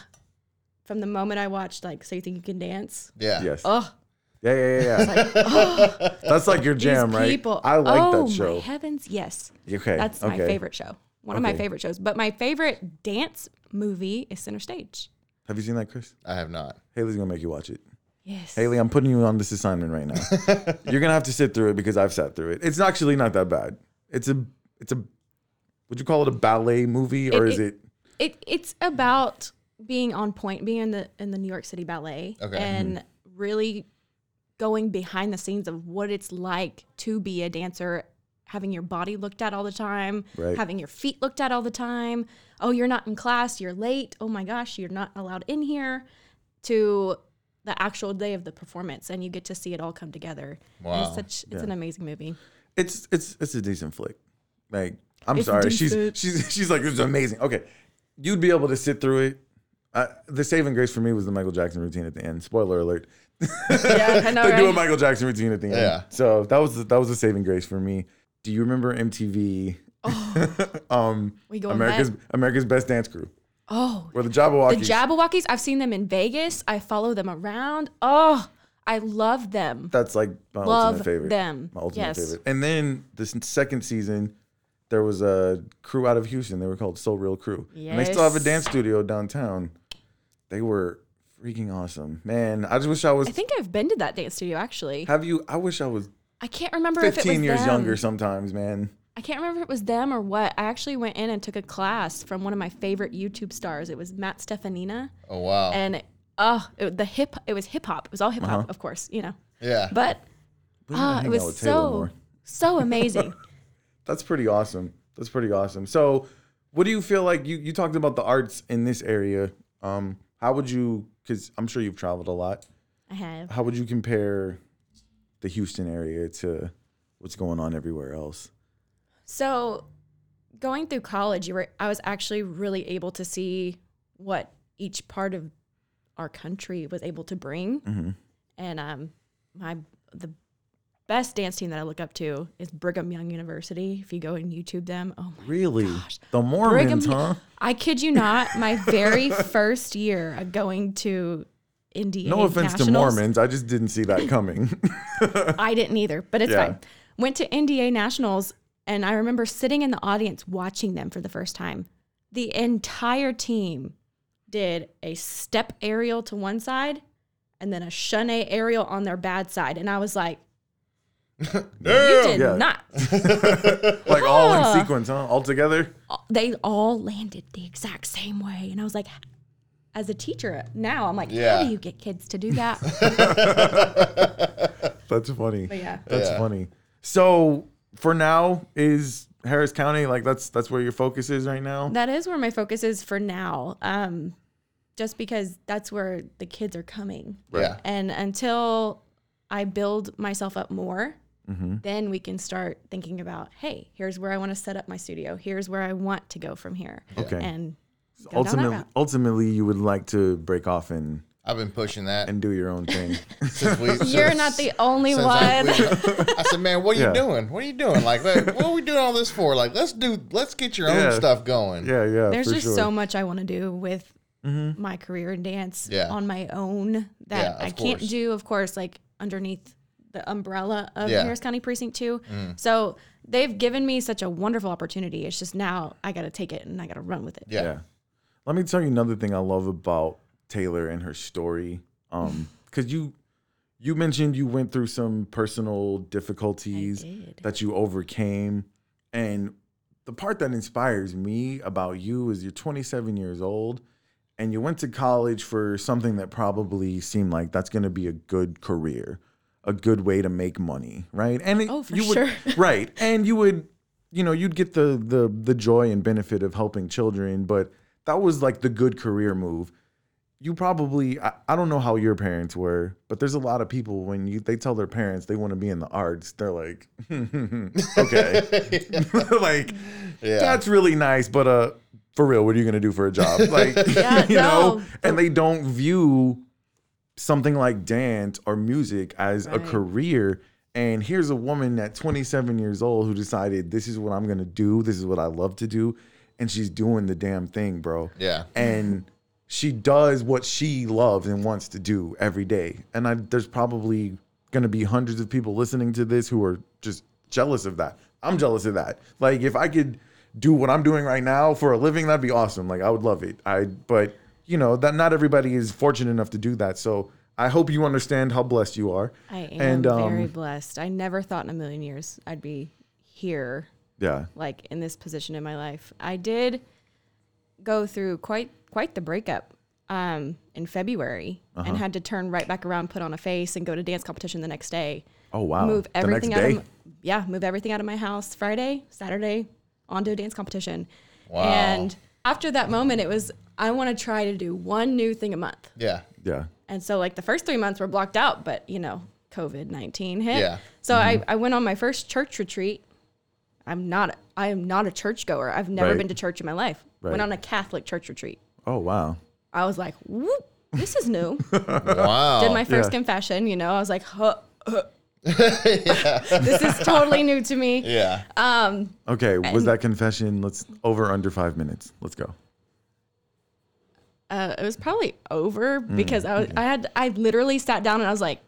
from the moment I watched like So You Think You Can Dance, Yeah. Yes. oh, Yeah, yeah, yeah. yeah. [laughs] Oh, That's like your jam, these right? people. I like oh, that show. My heavens, yes. Okay. That's my okay. favorite show. One of my Okay. favorite shows. But my favorite dance movie is Center Stage. Have you seen that, Chris? I have not. Haley's gonna make you watch it. Yes. Haley, I'm putting you on this assignment right now. [laughs] You're gonna have to sit through it because I've sat through it. It's actually not that bad. It's a, it's a, would you call it a ballet movie or It- is it? it it's about being on point, being in the in the New York City Ballet, Okay. and mm-hmm. really going behind the scenes of what it's like to be a dancer, having your body looked at all the time, Right. having your feet looked at all the time. Oh, you're not in class, you're late. Oh my gosh, you're not allowed in here. To the actual day of the performance, and you get to see it all come together. And Wow. It's such it's an amazing movie. It's it's it's a decent flick. Like I'm It's sorry, she's she's [laughs] she's like it's amazing. Okay, you'd be able to sit through it. Uh, the saving grace for me was the Michael Jackson routine at the end. Spoiler alert. Yeah, I [laughs] know, they do a? Michael Jackson routine at the end. Yeah. So that was the, that was a saving grace for me. Do you remember MTV? [laughs] um, We go America's Met. America's Best Dance Crew, Oh, or the Jabbawockeez. The Jabbawockeez, I've seen them in Vegas. I follow them around. Oh, I love them. That's like my Love ultimate favorite. them. My ultimate Yes. favorite. And then this second season, there was a crew out of Houston. They were called SoReal Cru. And they still have a dance studio downtown. They were freaking awesome. Man, I just wish I was I think I've been to that dance studio actually. have you I wish I was I can't remember if it was 15 years them. younger sometimes, man. I can't remember if it was them or what. I actually went in and took a class from one of my favorite YouTube stars. It was Matt Steffanina, Oh wow. and oh, it, the hip. It was hip hop. It was all hip hop, of course, you know. yeah. But We ah, hang it was so more. so amazing. [laughs] That's pretty awesome. That's pretty awesome. So, what do you feel like you you talked about the arts in this area? Um, how would you? Because I'm sure you've traveled a lot. I have. How would you compare the Houston area to what's going on everywhere else? So, going through college, you were I was actually really able to see what each part of our country was able to bring. Mm-hmm. And um, my the best dance team that I look up to is Brigham Young University. If you go and YouTube them, oh my Really, the Brigham, Mormons, huh? I kid you not, my very [laughs] first year of going to Indiana. No offense to Nationals- Mormons, I just didn't see that coming. [laughs] I didn't either, but it's Yeah. fine. Went to NDA Nationals, and I remember sitting in the audience watching them for the first time. The entire team did a step aerial to one side and then a shunne aerial on their bad side. And I was like, [laughs] You did Yeah. not. [laughs] like all in sequence, huh? All together. They all landed the exact same way. And I was like, as a teacher now, I'm like, Yeah. how do you get kids to do that? [laughs] That's funny. But yeah. That's Yeah. funny. So for now, is Harris County like that's that's where your focus is right now? That is where my focus is for now. Um, just because that's where the kids are coming. Yeah. And until I build myself up more, Mm-hmm. then we can start thinking about, hey, here's where I want to set up my studio. Here's where I want to go from here. Okay. And go down that ultimately, ultimately, you would like to break off and I've been pushing that. and do your own thing. [laughs] since we, [laughs] You're since- not the only since I, one. we- I said, man, what are Yeah. you doing? What are you doing? Like, like, what are we doing all this for? Like, let's do, let's get your Yeah. own stuff going. yeah, yeah. There's just sure. so much I want to do with my career in dance Yeah. on my own that Yeah, of I can't course. do, of course, like underneath the umbrella of Yeah. Mm. Harris County Precinct 2. So they've given me such a wonderful opportunity. It's just now I got to take it and I got to run with it. Yeah. Yeah. Let me tell you another thing I love about Taylor and her story. Um, [laughs] because you you mentioned you went through some personal difficulties that you overcame. And the part that inspires me about you is you're 27 years old and you went to college for something that probably seemed like that's going to be a good career, a good way to make money, right? And it, Oh, for you would, sure. [laughs] right? And you would, you know, you'd get the the the joy and benefit of helping children, but that was like the good career move. You probably, I, I don't know how your parents were, but there's a lot of people when you they tell their parents they want to be in the arts, they're like, [laughs] okay, [laughs] like Yeah. that's really nice, but uh, for real, what are you gonna do for a job? Like, Yeah, you know, and they don't view something like dance or music as a career. And here's a woman at 27 years old who decided this is what I'm gonna do. This is what I love to do, and she's doing the damn thing, bro. Yeah. And she does what she loves and wants to do every day. And I, there's probably gonna be hundreds of people listening to this who are just jealous of that. I'm jealous of that. Like if I could do what I'm doing right now for a living, that'd be awesome. Like I would love it. I but you know that not everybody is fortunate enough to do that. So I hope you understand how blessed you are. I am And, um, very blessed. I never thought in a million years I'd be here Yeah. like in this position in my life. I did go through quite quite the breakup um, in February Uh-huh. and had to turn right back around, put on a face, and go to dance competition the next day. Oh wow. Move The next everything out day? of yeah, move everything out of my house Friday, Saturday, onto a dance competition. Wow. And after that moment, it was I want to try to do one new thing a month. Yeah. yeah. And so like the first three months were blocked out, but you know, COVID nineteen hit. Yeah. So Mm-hmm. I, I went on my first church retreat. I'm not I am not a churchgoer. I've never Right. been to church in my life. Right. Went on a Catholic church retreat. Oh wow. I was like, whoop, this is new. [laughs] Wow. Did my first Yeah. confession, you know, I was like, huh, huh. [laughs] this is totally new to me. yeah. Um, Okay. Was that confession? Let's over under five minutes. Let's go. Uh, it was probably over Mm, because I was, I had I literally sat down and I was like,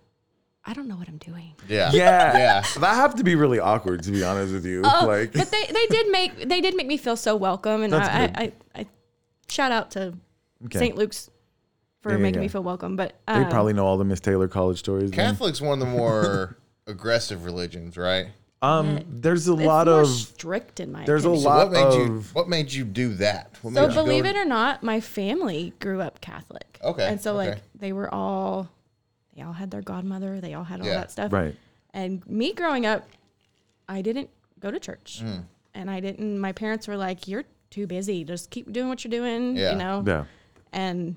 I don't know what I'm doing. yeah. Yeah. Yeah. [laughs] That have to be really awkward to be honest with you. Oh, like but they, they did make they did make me feel so welcome, and That's I, good. I, I I shout out to Okay. St. Luke's for Yeah, yeah, making me feel welcome. But they um, probably know all the Miss Taylor college stories. then. Catholic's one of the more [laughs] aggressive religions, right? Um, there's a it's lot more of strict in my there's a opinion. So lot what made you of what made you do that? What So made you believe it or not, my family grew up Catholic. Okay, and so okay. like they were all they all had their godmother, they all had all Yeah. that stuff. right. And me growing up, I didn't go to church. Hmm. And I didn't my parents were like, You're too busy. Just keep doing what you're doing. Yeah. You know? Yeah. and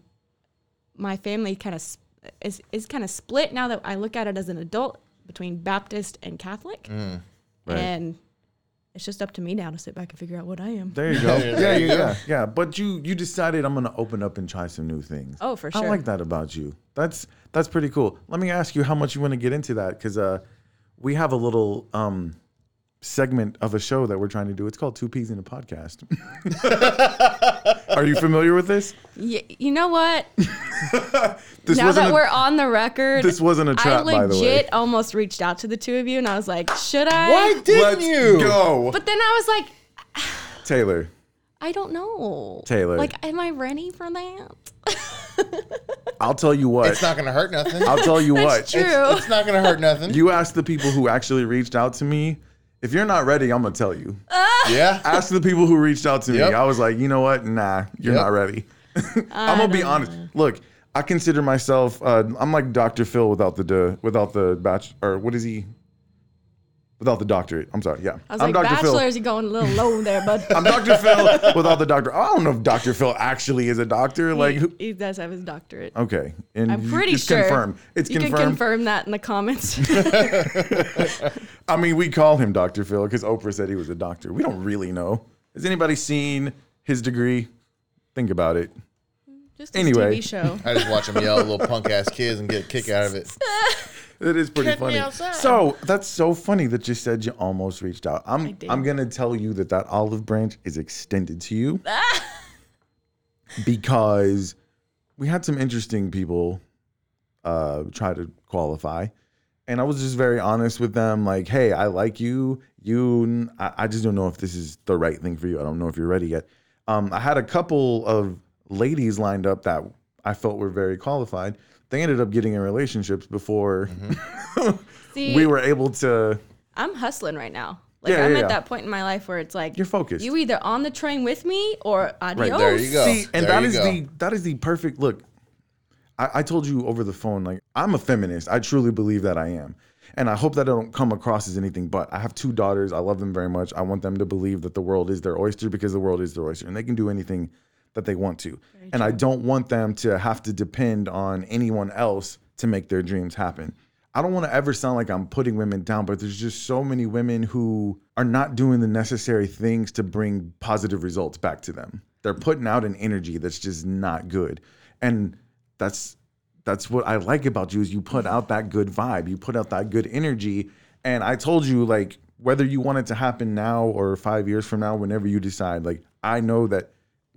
my family kind of is is kind of split now that I look at it as an adult between Baptist and Catholic, Right. and it's just up to me now to sit back and figure out what I am. There you [laughs] go. Yeah, yeah, yeah, yeah. But you you decided I'm gonna open up and try some new things. Oh, for sure. I like that about you. That's that's pretty cool. Let me ask you how much you want to get into that because uh, we have a little um segment of a show that we're trying to do. It's called Two Peas in a Podcast. [laughs] Are you familiar with this? Y- you know what? [laughs] This now that a- we're on the record, this wasn't a trap, I by the way. legit almost reached out to the two of you, and I was like, should I? Why didn't Let's you? go, But then I was like, [sighs] Taylor. I don't know. Taylor. Like, am I ready for that? [laughs] I'll tell you what. It's not gonna hurt nothing. I'll tell you what. True. It's, it's not gonna hurt nothing. You ask the people who actually reached out to me. If you're not ready, I'm gonna tell you. yeah. Ask the people who reached out to Yep. me. I was like, you know what? Nah, you're Yep. not ready. [laughs] I'm gonna be honest. Look, I consider myself. Uh, I'm like Dr. Phil without the d- without the batch or what is he? Without the doctorate. I'm sorry. Yeah, I was am like, Dr. Phil. bachelor's, you going a little low there, bud. [laughs] I'm Dr. Phil without the doctor. I don't know if Dr. Phil actually is a doctor. Like, he, who, he does have his doctorate. okay, and I'm pretty it's sure. confirmed. It's you confirmed. can confirm that in the comments. [laughs] [laughs] I mean, we call him Dr. Phil because Oprah said he was a doctor. We don't really know. Has anybody seen his degree? Think about it. Just a Anyway. TV show. I just watch them yell at little punk ass kids and get a kick out of it. It is pretty Get funny. So that's so funny that you said you almost reached out. I'm. I'm gonna tell you that that olive branch is extended to you [laughs] because we had some interesting people uh, try to qualify, and I was just very honest with them. Like, hey, I like you. You, I, I just don't know if this is the right thing for you. I don't know if you're ready yet. Um, I had a couple of ladies lined up that I felt were very qualified. They ended up getting in relationships before mm-hmm. [laughs] See, we were able to. I'm hustling right now. Like Yeah, I'm yeah, at yeah. that point in my life where it's like You're focused. You either on the train with me or adios. Right, there you go. See, and There that you is go. the that is the perfect look. I, I told you over the phone, like I'm a feminist. I truly believe that I am. And I hope that I don't come across as anything but I have two daughters. I love them very much. I want them to believe that the world is their oyster because the world is their oyster and they can do anything that they want to. And I don't want them to have to depend on anyone else to make their dreams happen. I don't want to ever sound like I'm putting women down, but there's just so many women who are not doing the necessary things to bring positive results back to them. They're putting out an energy that's just not good. And that's that's what I like about you is you put out that good vibe. You put out that good energy. And I told you like whether you want it to happen now or 5 years from now whenever you decide like I know that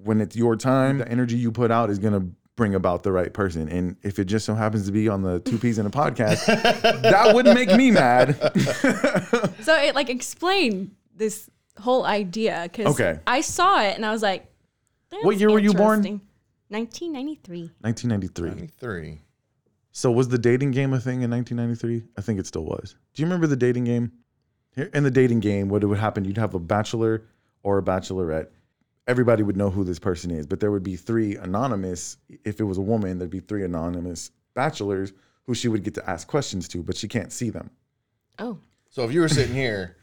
when it's your time, the mm-hmm. energy you put out is going to bring about the right person. And if it just so happens to be on the two peas in a podcast, [laughs] that wouldn't make me mad. [laughs] So it like explain this whole idea because Okay. I saw it and I was like, What year were you born?" interesting." 1993. 1993. Three. So was the dating game a thing in 1993? I think it still was. Do you remember the dating game? In the dating game, what would happen? You'd have a bachelor or a bachelorette. Everybody would know who this person is, but there would be three anonymous. If it was a woman, there'd be three anonymous bachelors who she would get to ask questions to, but she can't see them. Oh, So if you were sitting here,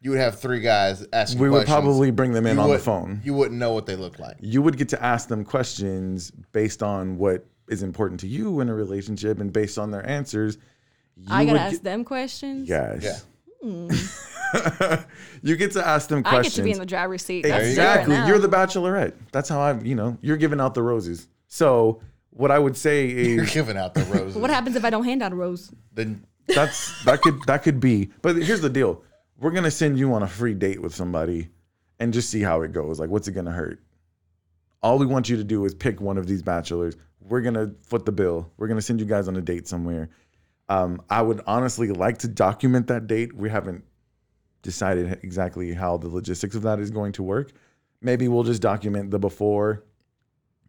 you would have three guys asking. We would questions. probably bring them in You on the wouldn't- phone. You wouldn't know what they look like. you would get to ask them questions based on what is important to you in a relationship, and based on their answers, you I gotta would ask get- them questions. Yes. Yeah. Hmm. [laughs] you get to ask them questions. I get to be in the driver's seat. That's you it go. right exactly. You're the bachelorette. That's how I, you know, you're giving out the roses. So what I would say [laughs] is You're giving out the roses. What happens if I don't hand out a rose? Then that's that could that could be. But here's the deal: we're gonna send you on a free date with somebody, and just see how it goes. Like, what's it gonna hurt? All we want you to do is pick one of these bachelors. We're gonna foot the bill. We're gonna send you guys on a date somewhere. Um, I would honestly like to document that date. We haven't decided exactly how the logistics of that is going to work. Maybe we'll just document the before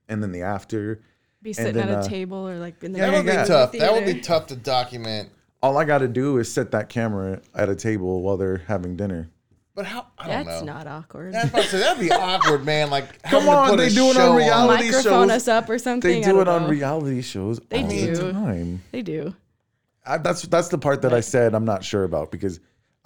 and then the after. Be sitting then, at a uh, table or like in the that would be yeah. tough. That would be [laughs] tough to document. All I got to do is set that camera at a table while they're having dinner. But how? I don't That's know. not awkward. That's about to say, that'd be awkward, man. Like, [laughs] Come having to on, put they a do it on show reality Microphone shows. us up or something. They do don't it on know. reality shows They all do. the time. They do. I, that's that's the part that I said I'm not sure about because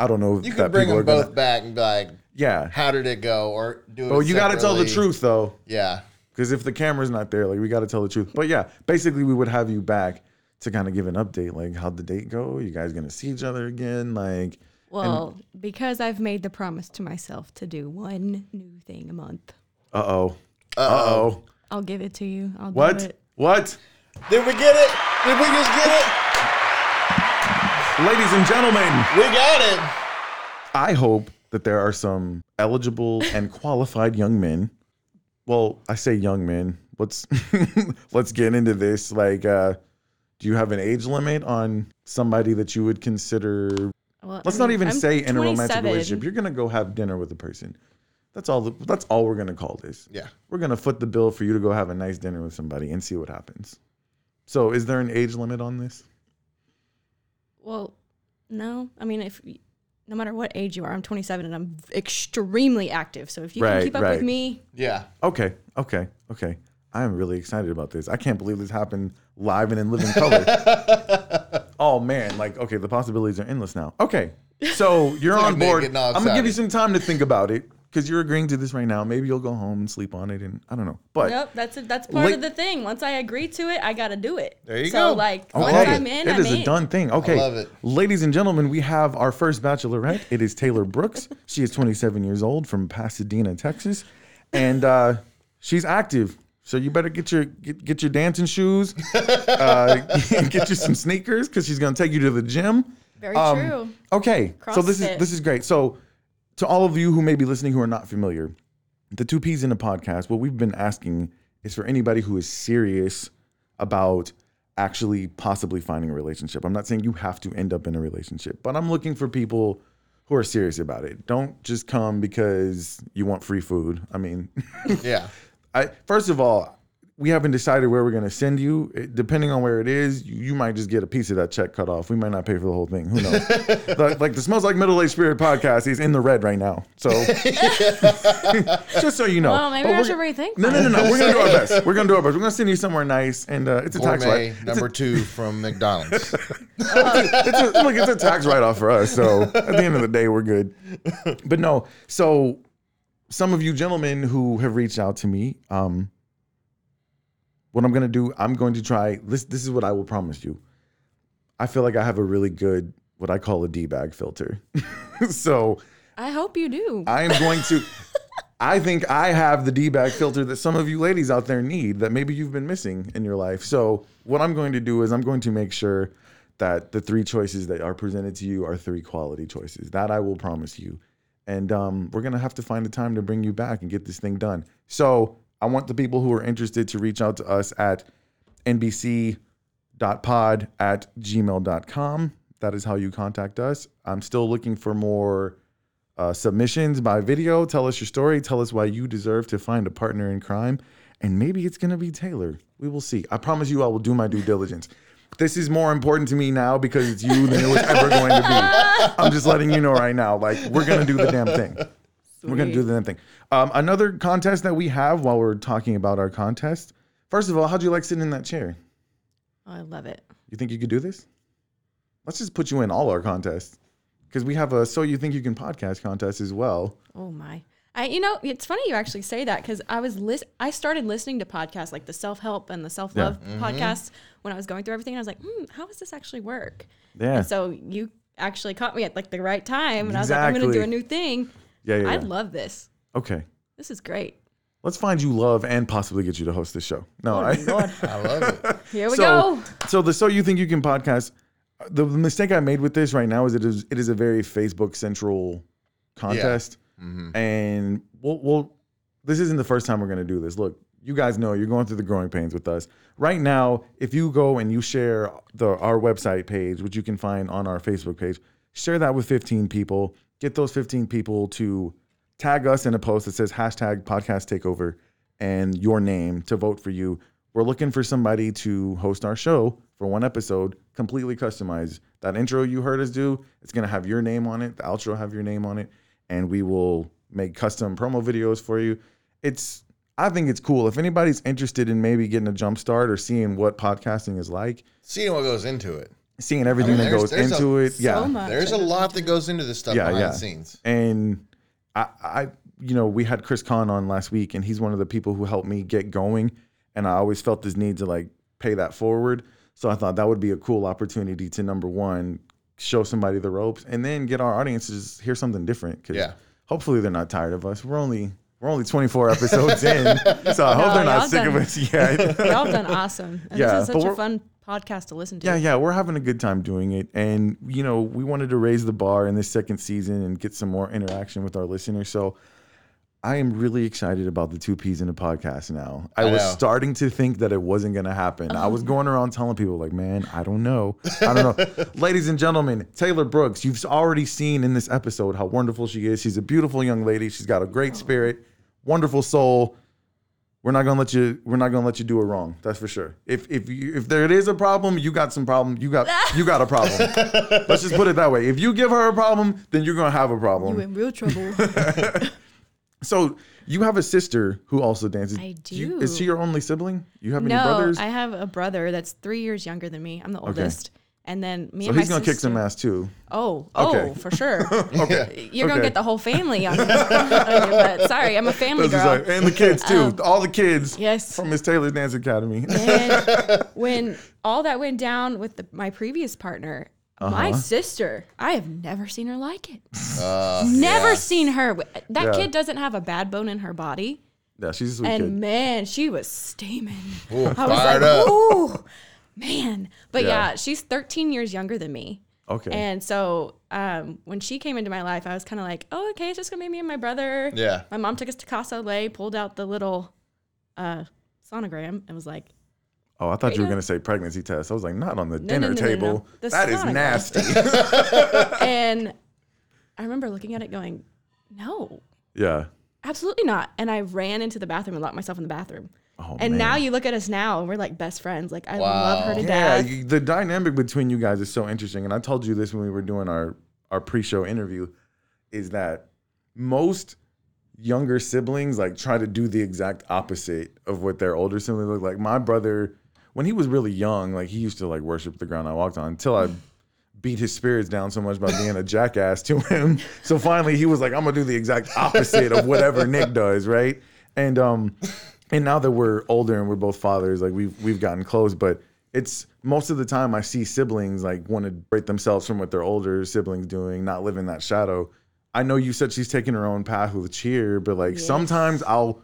I don't know if You that could bring them both gonna. back and be like, Yeah. "How did it go?" Or do it. Oh, you got to tell the truth though, Yeah. because if the camera's not there, like we got to tell the truth. But yeah, basically we would have you back to kind of give an update, like how'd the date go? You guys gonna see each other again? Like, Well, because I've made the promise to myself to do one new thing a month, uh oh, uh oh, I'll give it to you. I'll do what, it. what? Did we get it? Did we just get it? Ladies and gentlemen, We got it. I hope that there are some eligible and qualified young men. Well, I say young men. Let's [laughs] let's get into this. Like, uh, do you have an age limit on somebody that you would consider? Well, Let's I not even I'm say in a romantic relationship. You're gonna go have dinner with a person. That's all. That's all we're gonna call this. Yeah. We're gonna foot the bill for you to go have a nice dinner with somebody and see what happens. So, is there an age limit on this? Well, no. I mean, if no matter what age you are, I'm 27 and I'm extremely active. So if you Right, can keep up right. with me, Yeah. Okay, okay, okay. I am really excited about this. I can't believe this happened live and in living color. [laughs] oh man, like okay, the possibilities are endless now. Okay, so you're on at me board. getting all I'm gonna give you excited. some time to think about it because you're agreeing to this right now. Maybe you'll go home and sleep on it, and I don't know. But Nope, that's a, that's part Late- of the thing. Once I agree to it, I got to do it. There you so, go. like, I once I'm in, It I'm is in. a done thing. Okay, love it. ladies and gentlemen, we have our first bachelorette. It is Taylor Brooks. she is 27 years old from Pasadena, Texas, and uh, she's active. So you better get your get, get your dancing shoes, uh, [laughs] get you some sneakers because she's gonna take you to the gym. Very Um, true. Okay, so this is this is great. So to all of you who may be listening who are not familiar, the two P's in a podcast. What we've been asking is for anybody who is serious about actually possibly finding a relationship. I'm not saying you have to end up in a relationship, but I'm looking for people who are serious about it. Don't just come because you want free food. I mean, Yeah. [laughs] I first of all, we haven't decided where we're going to send you. It- depending on where it is, you, you might just get a piece of that check cut off. We might not pay for the whole thing. Who knows? [laughs] like, like the Smells Like Middle Aged Spirit podcast is in the red right now. So [laughs] just so you know. Well, maybe But I we're should rethink No, no, no, no. We're gonna do our best. [laughs] We're gonna do our best. We're gonna send you somewhere nice, and uh, it's a tax Gourmet write. number two from McDonald's. It's a, look, it's a tax write off for us. So at the end of the day, we're good. But no, so some of you gentlemen who have reached out to me, um, what I'm gonna do, I'm going to try. This this is what I will promise you. I feel like I have a really good what I call a D bag filter. [laughs] so I hope you do. I am going to. [laughs] I think I have the D bag filter that some of you ladies out there need that maybe you've been missing in your life. So, what I'm going to do is I'm going to make sure that the three choices that are presented to you are three quality choices. That I will promise you. And um, we're going to have to find the time to bring you back and get this thing done. So, I want the people who are interested to reach out to us at nbc.pod at gmail.com. That is how you contact us. I'm still looking for more uh, submissions by video. Tell us your story. Tell us why you deserve to find a partner in crime. And maybe it's going to be Taylor. We will see. I promise you, I will do my due diligence. This is more important to me now because it's you than it was ever going to be. I'm just letting you know right now. Like, we're going to do the damn thing. We're going to do the damn thing. Um, another contest that we have while we're talking about our contest. First of all, how'd you like sitting in that chair? I love it. You think you could do this? Let's just put you in all our contests because we have a So You Think You Can podcast contest as well. Oh my. I you know, it's funny you actually say that cuz I was lis- I started listening to podcasts like the self-help and the self-love podcasts when I was going through everything and I was like, "Hmm, how does this actually work?" Yeah. And so you actually caught me at like the right time and I was like, I'm going to do a new thing. Yeah, yeah, I yeah. love this. Okay. This is great. Let's find you love and possibly get you to host this show. No, Oh I, Lord. [laughs] I love it. [laughs] Here we so, go. So the So You Think You Can podcast, uh, the mistake I made with this right now is it is it is a very Facebook central contest. Mm-hmm. And we'll, we'll this isn't the first time we're gonna do this. Look, you guys know you're going through the growing pains with us. Right now, if you go and you share the our website page, which you can find on our Facebook page, share that with 15 people. Get those 15 people to tag us in a post that says hashtag podcast takeover and your name to vote for you. We're looking for somebody to host our show for one episode, completely customized. That intro you heard us do, it's gonna have your name on it. The outro have your name on it, and we will make custom promo videos for you. It's I think it's cool. If anybody's interested in maybe getting a jump start or seeing what podcasting is like, Seeing what goes into it. Seeing everything I mean, that goes there's a- into it, So yeah, much. There's a lot that goes into this stuff Yeah, behind yeah. the scenes. and I, I, you know, we had Chris Kahn on last week, and he's one of the people who helped me get going. And I always felt this need to like pay that forward. So I thought that would be a cool opportunity to number one, show somebody the ropes, and then get our audiences hear something different. Cause Yeah. hopefully they're not tired of us. We're only we're only 24 episodes in, so I hope No, they're not sick of done- us yet. [laughs] Y'all done [laughs] awesome. And Yeah, this is such a fun podcast to listen to. Yeah, yeah, we're having a good time doing it. And, you know, we wanted to raise the bar in this second season and get some more interaction with our listeners. So I am really excited about the two P's in a podcast now. I, I was know. starting to think that it wasn't going to happen. I was going around telling people, like, man, I don't know. I don't know. [laughs] Ladies and gentlemen, Taylor Brooks, you've already seen in this episode how wonderful she is. She's a beautiful young lady. She's got a great spirit, wonderful soul we're not gonna let you we're not gonna let you do it wrong that's for sure if if you if there is a problem you got some problem you got [laughs] you got a problem let's just put it that way if you give her a problem then you're gonna have a problem. You problem in real trouble. [laughs] so you have a sister who also dances I You- is she your only sibling you have any no, brothers I have a brother that's three years younger than me. I'm the oldest. And then me so and my he's gonna kick some ass too Oh, oh, Okay. for sure. [laughs] okay [laughs] You're gonna get the whole family on, [laughs] on sorry, I'm a family That's girl. and the kids too all the kids yes. from Miss Taylor's Dance Academy And when all that went down with the, my previous partner, my Uh-huh. sister, I have never seen her like it. Uh, Never yeah. seen her. That Yeah. kid doesn't have a bad bone in her body. Yeah, she's a sweet and kid. man, she was steaming. Ooh, I was fired like, up. ooh, man. But Yeah. yeah. she's 13 years younger than me. Okay. And so um, when she came into my life, I was kind of like, oh, okay, it's just gonna be me and my brother. Yeah. My mom took us to Casa Olé, pulled out the little uh, sonogram, and was like, oh, I thought you were Yeah. gonna say pregnancy test. I was like, not on the no, dinner no, no, no. table. The That is nasty. [laughs] [laughs] and I remember looking at it going, no, yeah. absolutely not. And I ran into the bathroom and locked myself in the bathroom. Oh, and man. now you look at us now and we're like best friends. Like I love her to Yeah, death. you- the dynamic between you guys is so interesting, and I told you this when we were doing our our pre-show interview, is that most younger siblings like try to do the exact opposite of what their older siblings look like. My brother, when he was really young, like he used to like worship the ground I walked on until I beat his spirits down so much by [laughs] being a jackass to him. So finally he was like, I'm gonna do the exact opposite of whatever Nick does, right? And um and now that we're older and we're both fathers, like we've we've gotten close, but it's most of the time I see siblings like want to break themselves from what their older siblings doing, not live in that shadow. I know you said she's taking her own path with cheer, but like sometimes I'll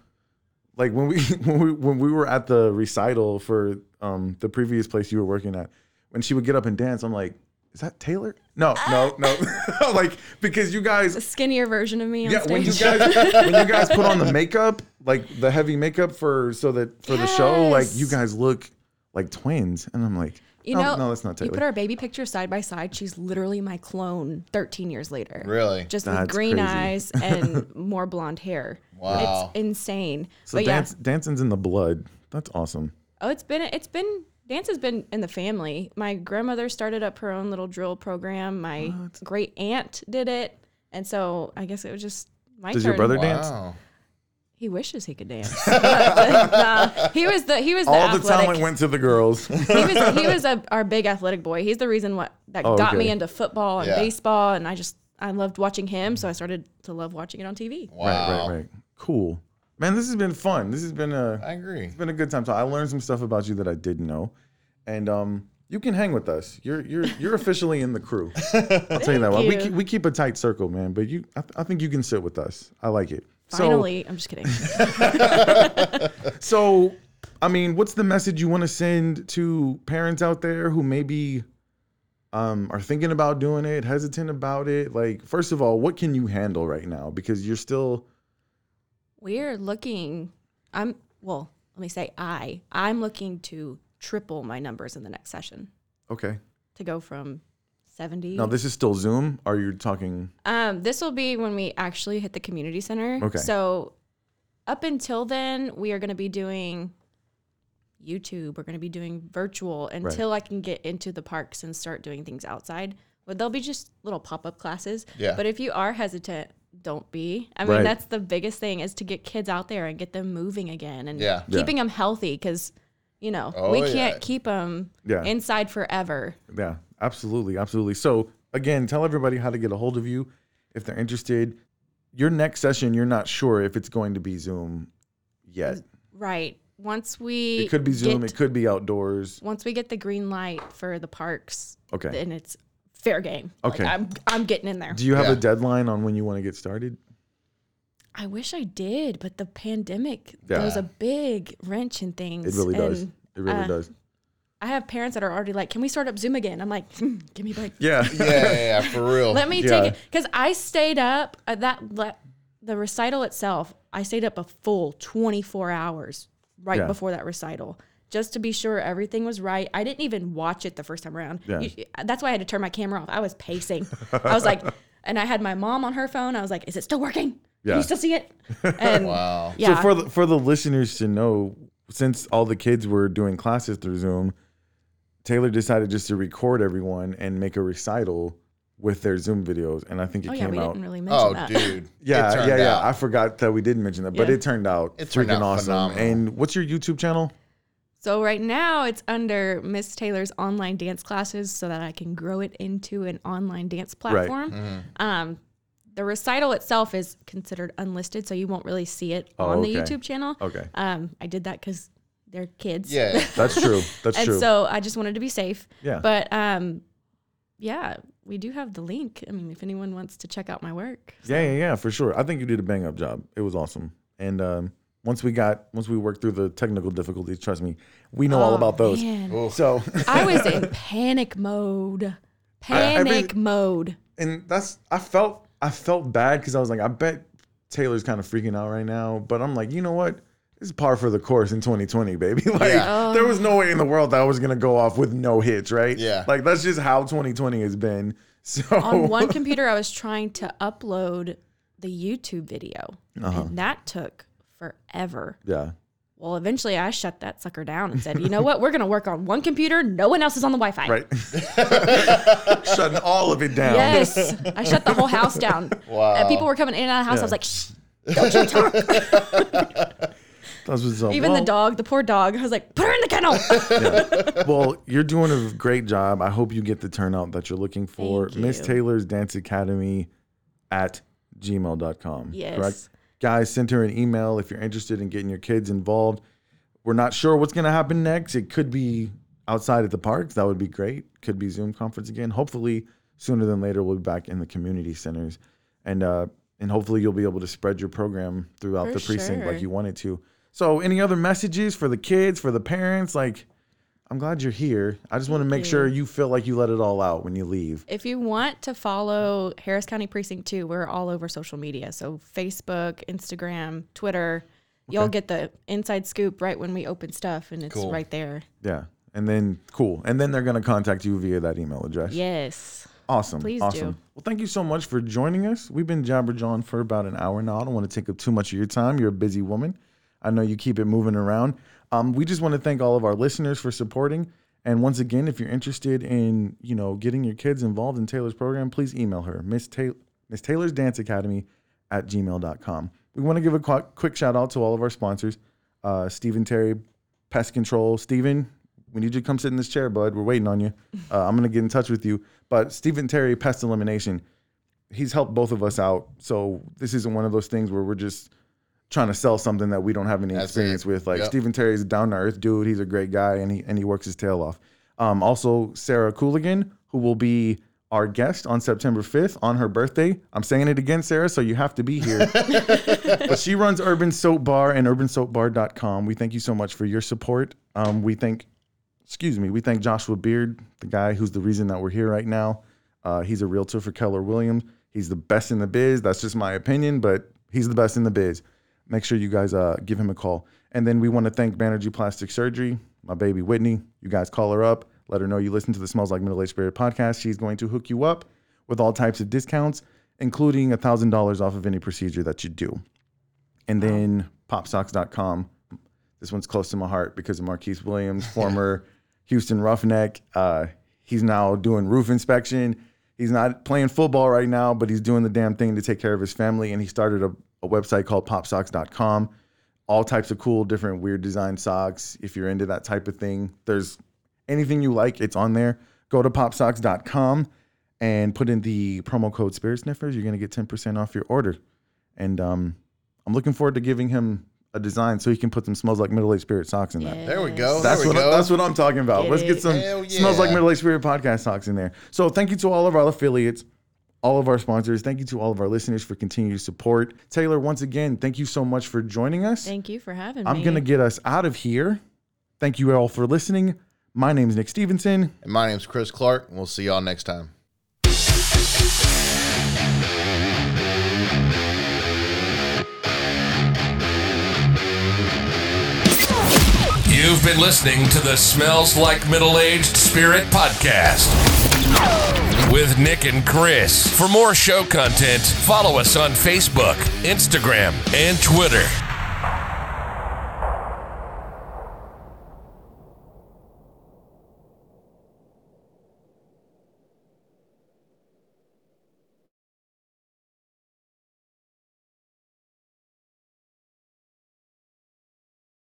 like when we [laughs] when we when we were at the recital for um the previous place you were working at, when she would get up and dance, I'm like, is that Taylor? No, no, no. [laughs] like because you guys The skinnier version of me on yeah, when you guys [laughs] when you guys put on the makeup, like the heavy makeup for so that for the show, like you Yes. guys look like twins, and I'm like, You no, know, oh, no, that's not You Taylor. put our baby picture side by side. She's literally my clone 13 years later. Really? Just That's with green crazy. eyes [laughs] and more blonde hair. Wow. It's insane. so but dance, yeah. dancing's in the blood. That's awesome. Oh, it's been it's been dance has been in the family. My grandmother started up her own little drill program. My great aunt did it, and so I guess it was just my Does turn. your brother dance? He wishes he could dance. [laughs] Nah, uh, he was the he was the All the athletic. talent went to the girls. [laughs] he was he was a, our big athletic boy. He's the reason what that Oh, got okay. me into football and Yeah. baseball, and I just I loved watching him, so I started to love watching it on TV. Wow. Right, right, right. Cool, man. This has been fun. This has been a I agree. it's been a good time. So I learned some stuff about you that I didn't know, and um, you can hang with us. You're you're you're officially in the crew. [laughs] I'll tell you that. Well, we keep, we keep a tight circle, man. But you, I, th- I think you can sit with us. I like it. Finally, I'm just kidding. So, [laughs] so I mean, what's the message you want to send to parents out there who maybe um, are thinking about doing it, hesitant about it? Like, first of all, what can you handle right now? Because you're still We're looking. I'm well. Let me say I. I'm looking to triple my numbers in the next session okay. to go from 70. Now this is still Zoom. Are you talking? Um, this will be when we actually hit the community center. Okay. So up until then, we are going to be doing YouTube. We're going to be doing virtual until I can get into the parks and start doing things outside. But they'll be just little pop up classes. Yeah. But if you are hesitant, don't be. I mean, Right. that's the biggest thing is to get kids out there and get them moving again and Yeah. Yeah. keeping them healthy because, you know, Oh, we can't keep them Yeah. inside forever. Yeah, absolutely, absolutely. So again, tell everybody how to get a hold of you if they're interested. Your next session, you're not sure if it's going to be Zoom yet. Right. Once we It could be Zoom. get- It could be outdoors. once we get the green light for the parks, Okay. And it's fair game. Okay. Like, I'm I'm getting in there. Do you have Yeah. a deadline on when you want to get started? I wish I did, but the pandemic Yeah. throws a big wrench in things. It really does. and It really uh, does. I have parents that are already like, "Can we start up Zoom again?" I'm like, hmm, "Give me a break. Yeah. [laughs] Yeah, yeah, yeah, for real. Let me Yeah. take it." Because I stayed up uh, that le- the recital itself. I stayed up a full 24 hours right Yeah. before that recital. Just to be sure everything was right. I didn't even watch it the first time around. Yeah. You- that's why I had to turn my camera off. I was pacing. I was like, [laughs] and I had my mom on her phone. I was like, "Is it still working? Yeah. Can you still see it?" [laughs] And wow. yeah, So for the, for the listeners to know, since all the kids were doing classes through Zoom, Taylor decided just to record everyone and make a recital with their Zoom videos, and I think it oh yeah, came we out. didn't really oh, mention Oh, that. dude. [laughs] Yeah, yeah, yeah. out- I forgot that we didn't mention that, but Yeah. it turned out It turned freaking out awesome. phenomenal. And what's your YouTube channel? So right now it's under Miss Taylor's online dance classes so that I can grow it into an online dance platform. Mm-hmm. Um, the recital itself is considered unlisted, so you won't really see it Oh, on the okay. YouTube channel. Okay, Um, I did that because they're kids. Yeah. [laughs] that's true. That's and true. so I just wanted to be safe. Yeah. But um, yeah, we do have the link. I mean, if anyone wants to check out my work. yeah, yeah, yeah, for sure. I think you did a bang up job. It was awesome. And um, once we got once we worked through the technical difficulties, trust me, we know all Oh, about those. man. So I was in [laughs] panic mode. Panic mode. and that's I felt I felt bad because I was like, I bet Taylor's kind of freaking out right now. But I'm like, you know what? This is par for the course in 2020, baby. [laughs] Like Yeah. Oh. there was no way in the world that I was gonna go off with no hits, right? Yeah. Like that's just how 2020 has been. So On one [laughs] computer, I was trying to upload the YouTube video, and uh-huh. that took forever. yeah. Well, eventually, I shut that sucker down and said, "You know what? We're gonna work on one computer. No one else is on the Wi-Fi." Right. [laughs] Shutting all of it down. Yes, I shut the whole house down. Uh, wow. And people were coming in and out of the house. I was like, Shh. That's what's up. even Well, the dog, the poor dog. I was like, put her in the kennel. [laughs] well, you're doing a great job. I hope you get the turnout that you're looking for. Miss. Taylor's Dance Academy at gmail.com. Yes. Correct? Guys, send her an email if you're interested in getting your kids involved. We're not sure what's going to happen next. It could be outside at the parks. That would be great. Could be Zoom conference again. Hopefully, sooner than later, we'll be back in the community centers. And, uh, and hopefully, you'll be able to spread your program throughout For the precinct sure. like you wanted to. So, any other messages for the kids, for the parents? Like, I'm glad you're here. I just want to make you. sure you feel like you let it all out when you leave. if you want to follow Harris County Precinct 2, we're all over social media. So Facebook, Instagram, Twitter. Y'all get the inside scoop right when we open stuff, and it's Cool. right there. Yeah. And then, cool. And then they're going to contact you via that email address. Yes. Awesome. Please awesome. do. Well, thank you so much for joining us. We've been Jabber John for about an hour now. I don't want to take up too much of your time. You're a busy woman. I know you keep it moving around. Um, we just want to thank all of our listeners for supporting. And once again, if you're interested in, you know, getting your kids involved in Taylor's program, please email her, Miss Taylor, Miss Taylor's Dance Academy at gmail.com. We want to give a qu- quick shout out to all of our sponsors, uh, Stephen Terry, Pest Control. Stephen, we need you to come sit in this chair, bud. We're waiting on you. [laughs] Uh, I'm going to get in touch with you. But Stephen Terry, Pest Elimination, he's helped both of us out. So this isn't one of those things where we're just trying to sell something that we don't have any That's experience it. with. Like Yep. Stephen Terry's a down to earth dude. He's a great guy and he and he works his tail off. Um, also Sarah Cooligan, who will be our guest on September 5th on her birthday. I'm saying it again, Sarah, so you have to be here. [laughs] but she runs Urban Soap Bar and urbansoapbar.com. We thank you so much for your support. Um, we thank, excuse me, we thank Joshua Beard, the guy who's the reason that we're here right now. Uh, he's a realtor for Keller Williams. He's the best in the biz. That's just my opinion, but he's the best in the biz. Make sure you guys uh, give him a call. And then we want to thank Banerjee Plastic Surgery, my baby Whitney. You guys call her up, let her know you listen to the Smells Like Middle Age Spirit podcast. She's going to hook you up with all types of discounts, including $1,000 off of any procedure that you do. And then popsocks.com. This one's close to my heart because of Marquise Williams, [laughs] former Houston Roughneck. Uh, he's now doing roof inspection. He's not playing football right now, but he's doing the damn thing to take care of his family. And he started a, a website called popsocks.com. All types of cool, different, weird design socks. If you're into that type of thing, there's anything you like, it's on there. Go to popsocks.com and put in the promo code Spirit Sniffers. You're going to get 10% off your order. And um, I'm looking forward to giving him a design so he can put some smells like middle aged spirit socks in that. There we go. That's there we what go. that's what I'm talking about. Get Let's get some Hell smells like middle aged spirit podcast socks in there. So thank you to all of our affiliates, all of our sponsors. Thank you to all of our listeners for continued support. Taylor, once again, thank you so much for joining us. Thank you for having me. I'm gonna get us out of here. Thank you all for listening. My name is Nick Stevenson. And my name's Chris Clark. and We'll see y'all next time. You've been listening to the Smells Like Middle Aged Spirit podcast with Nick and Chris. For more show content, follow us on Facebook, Instagram, and Twitter.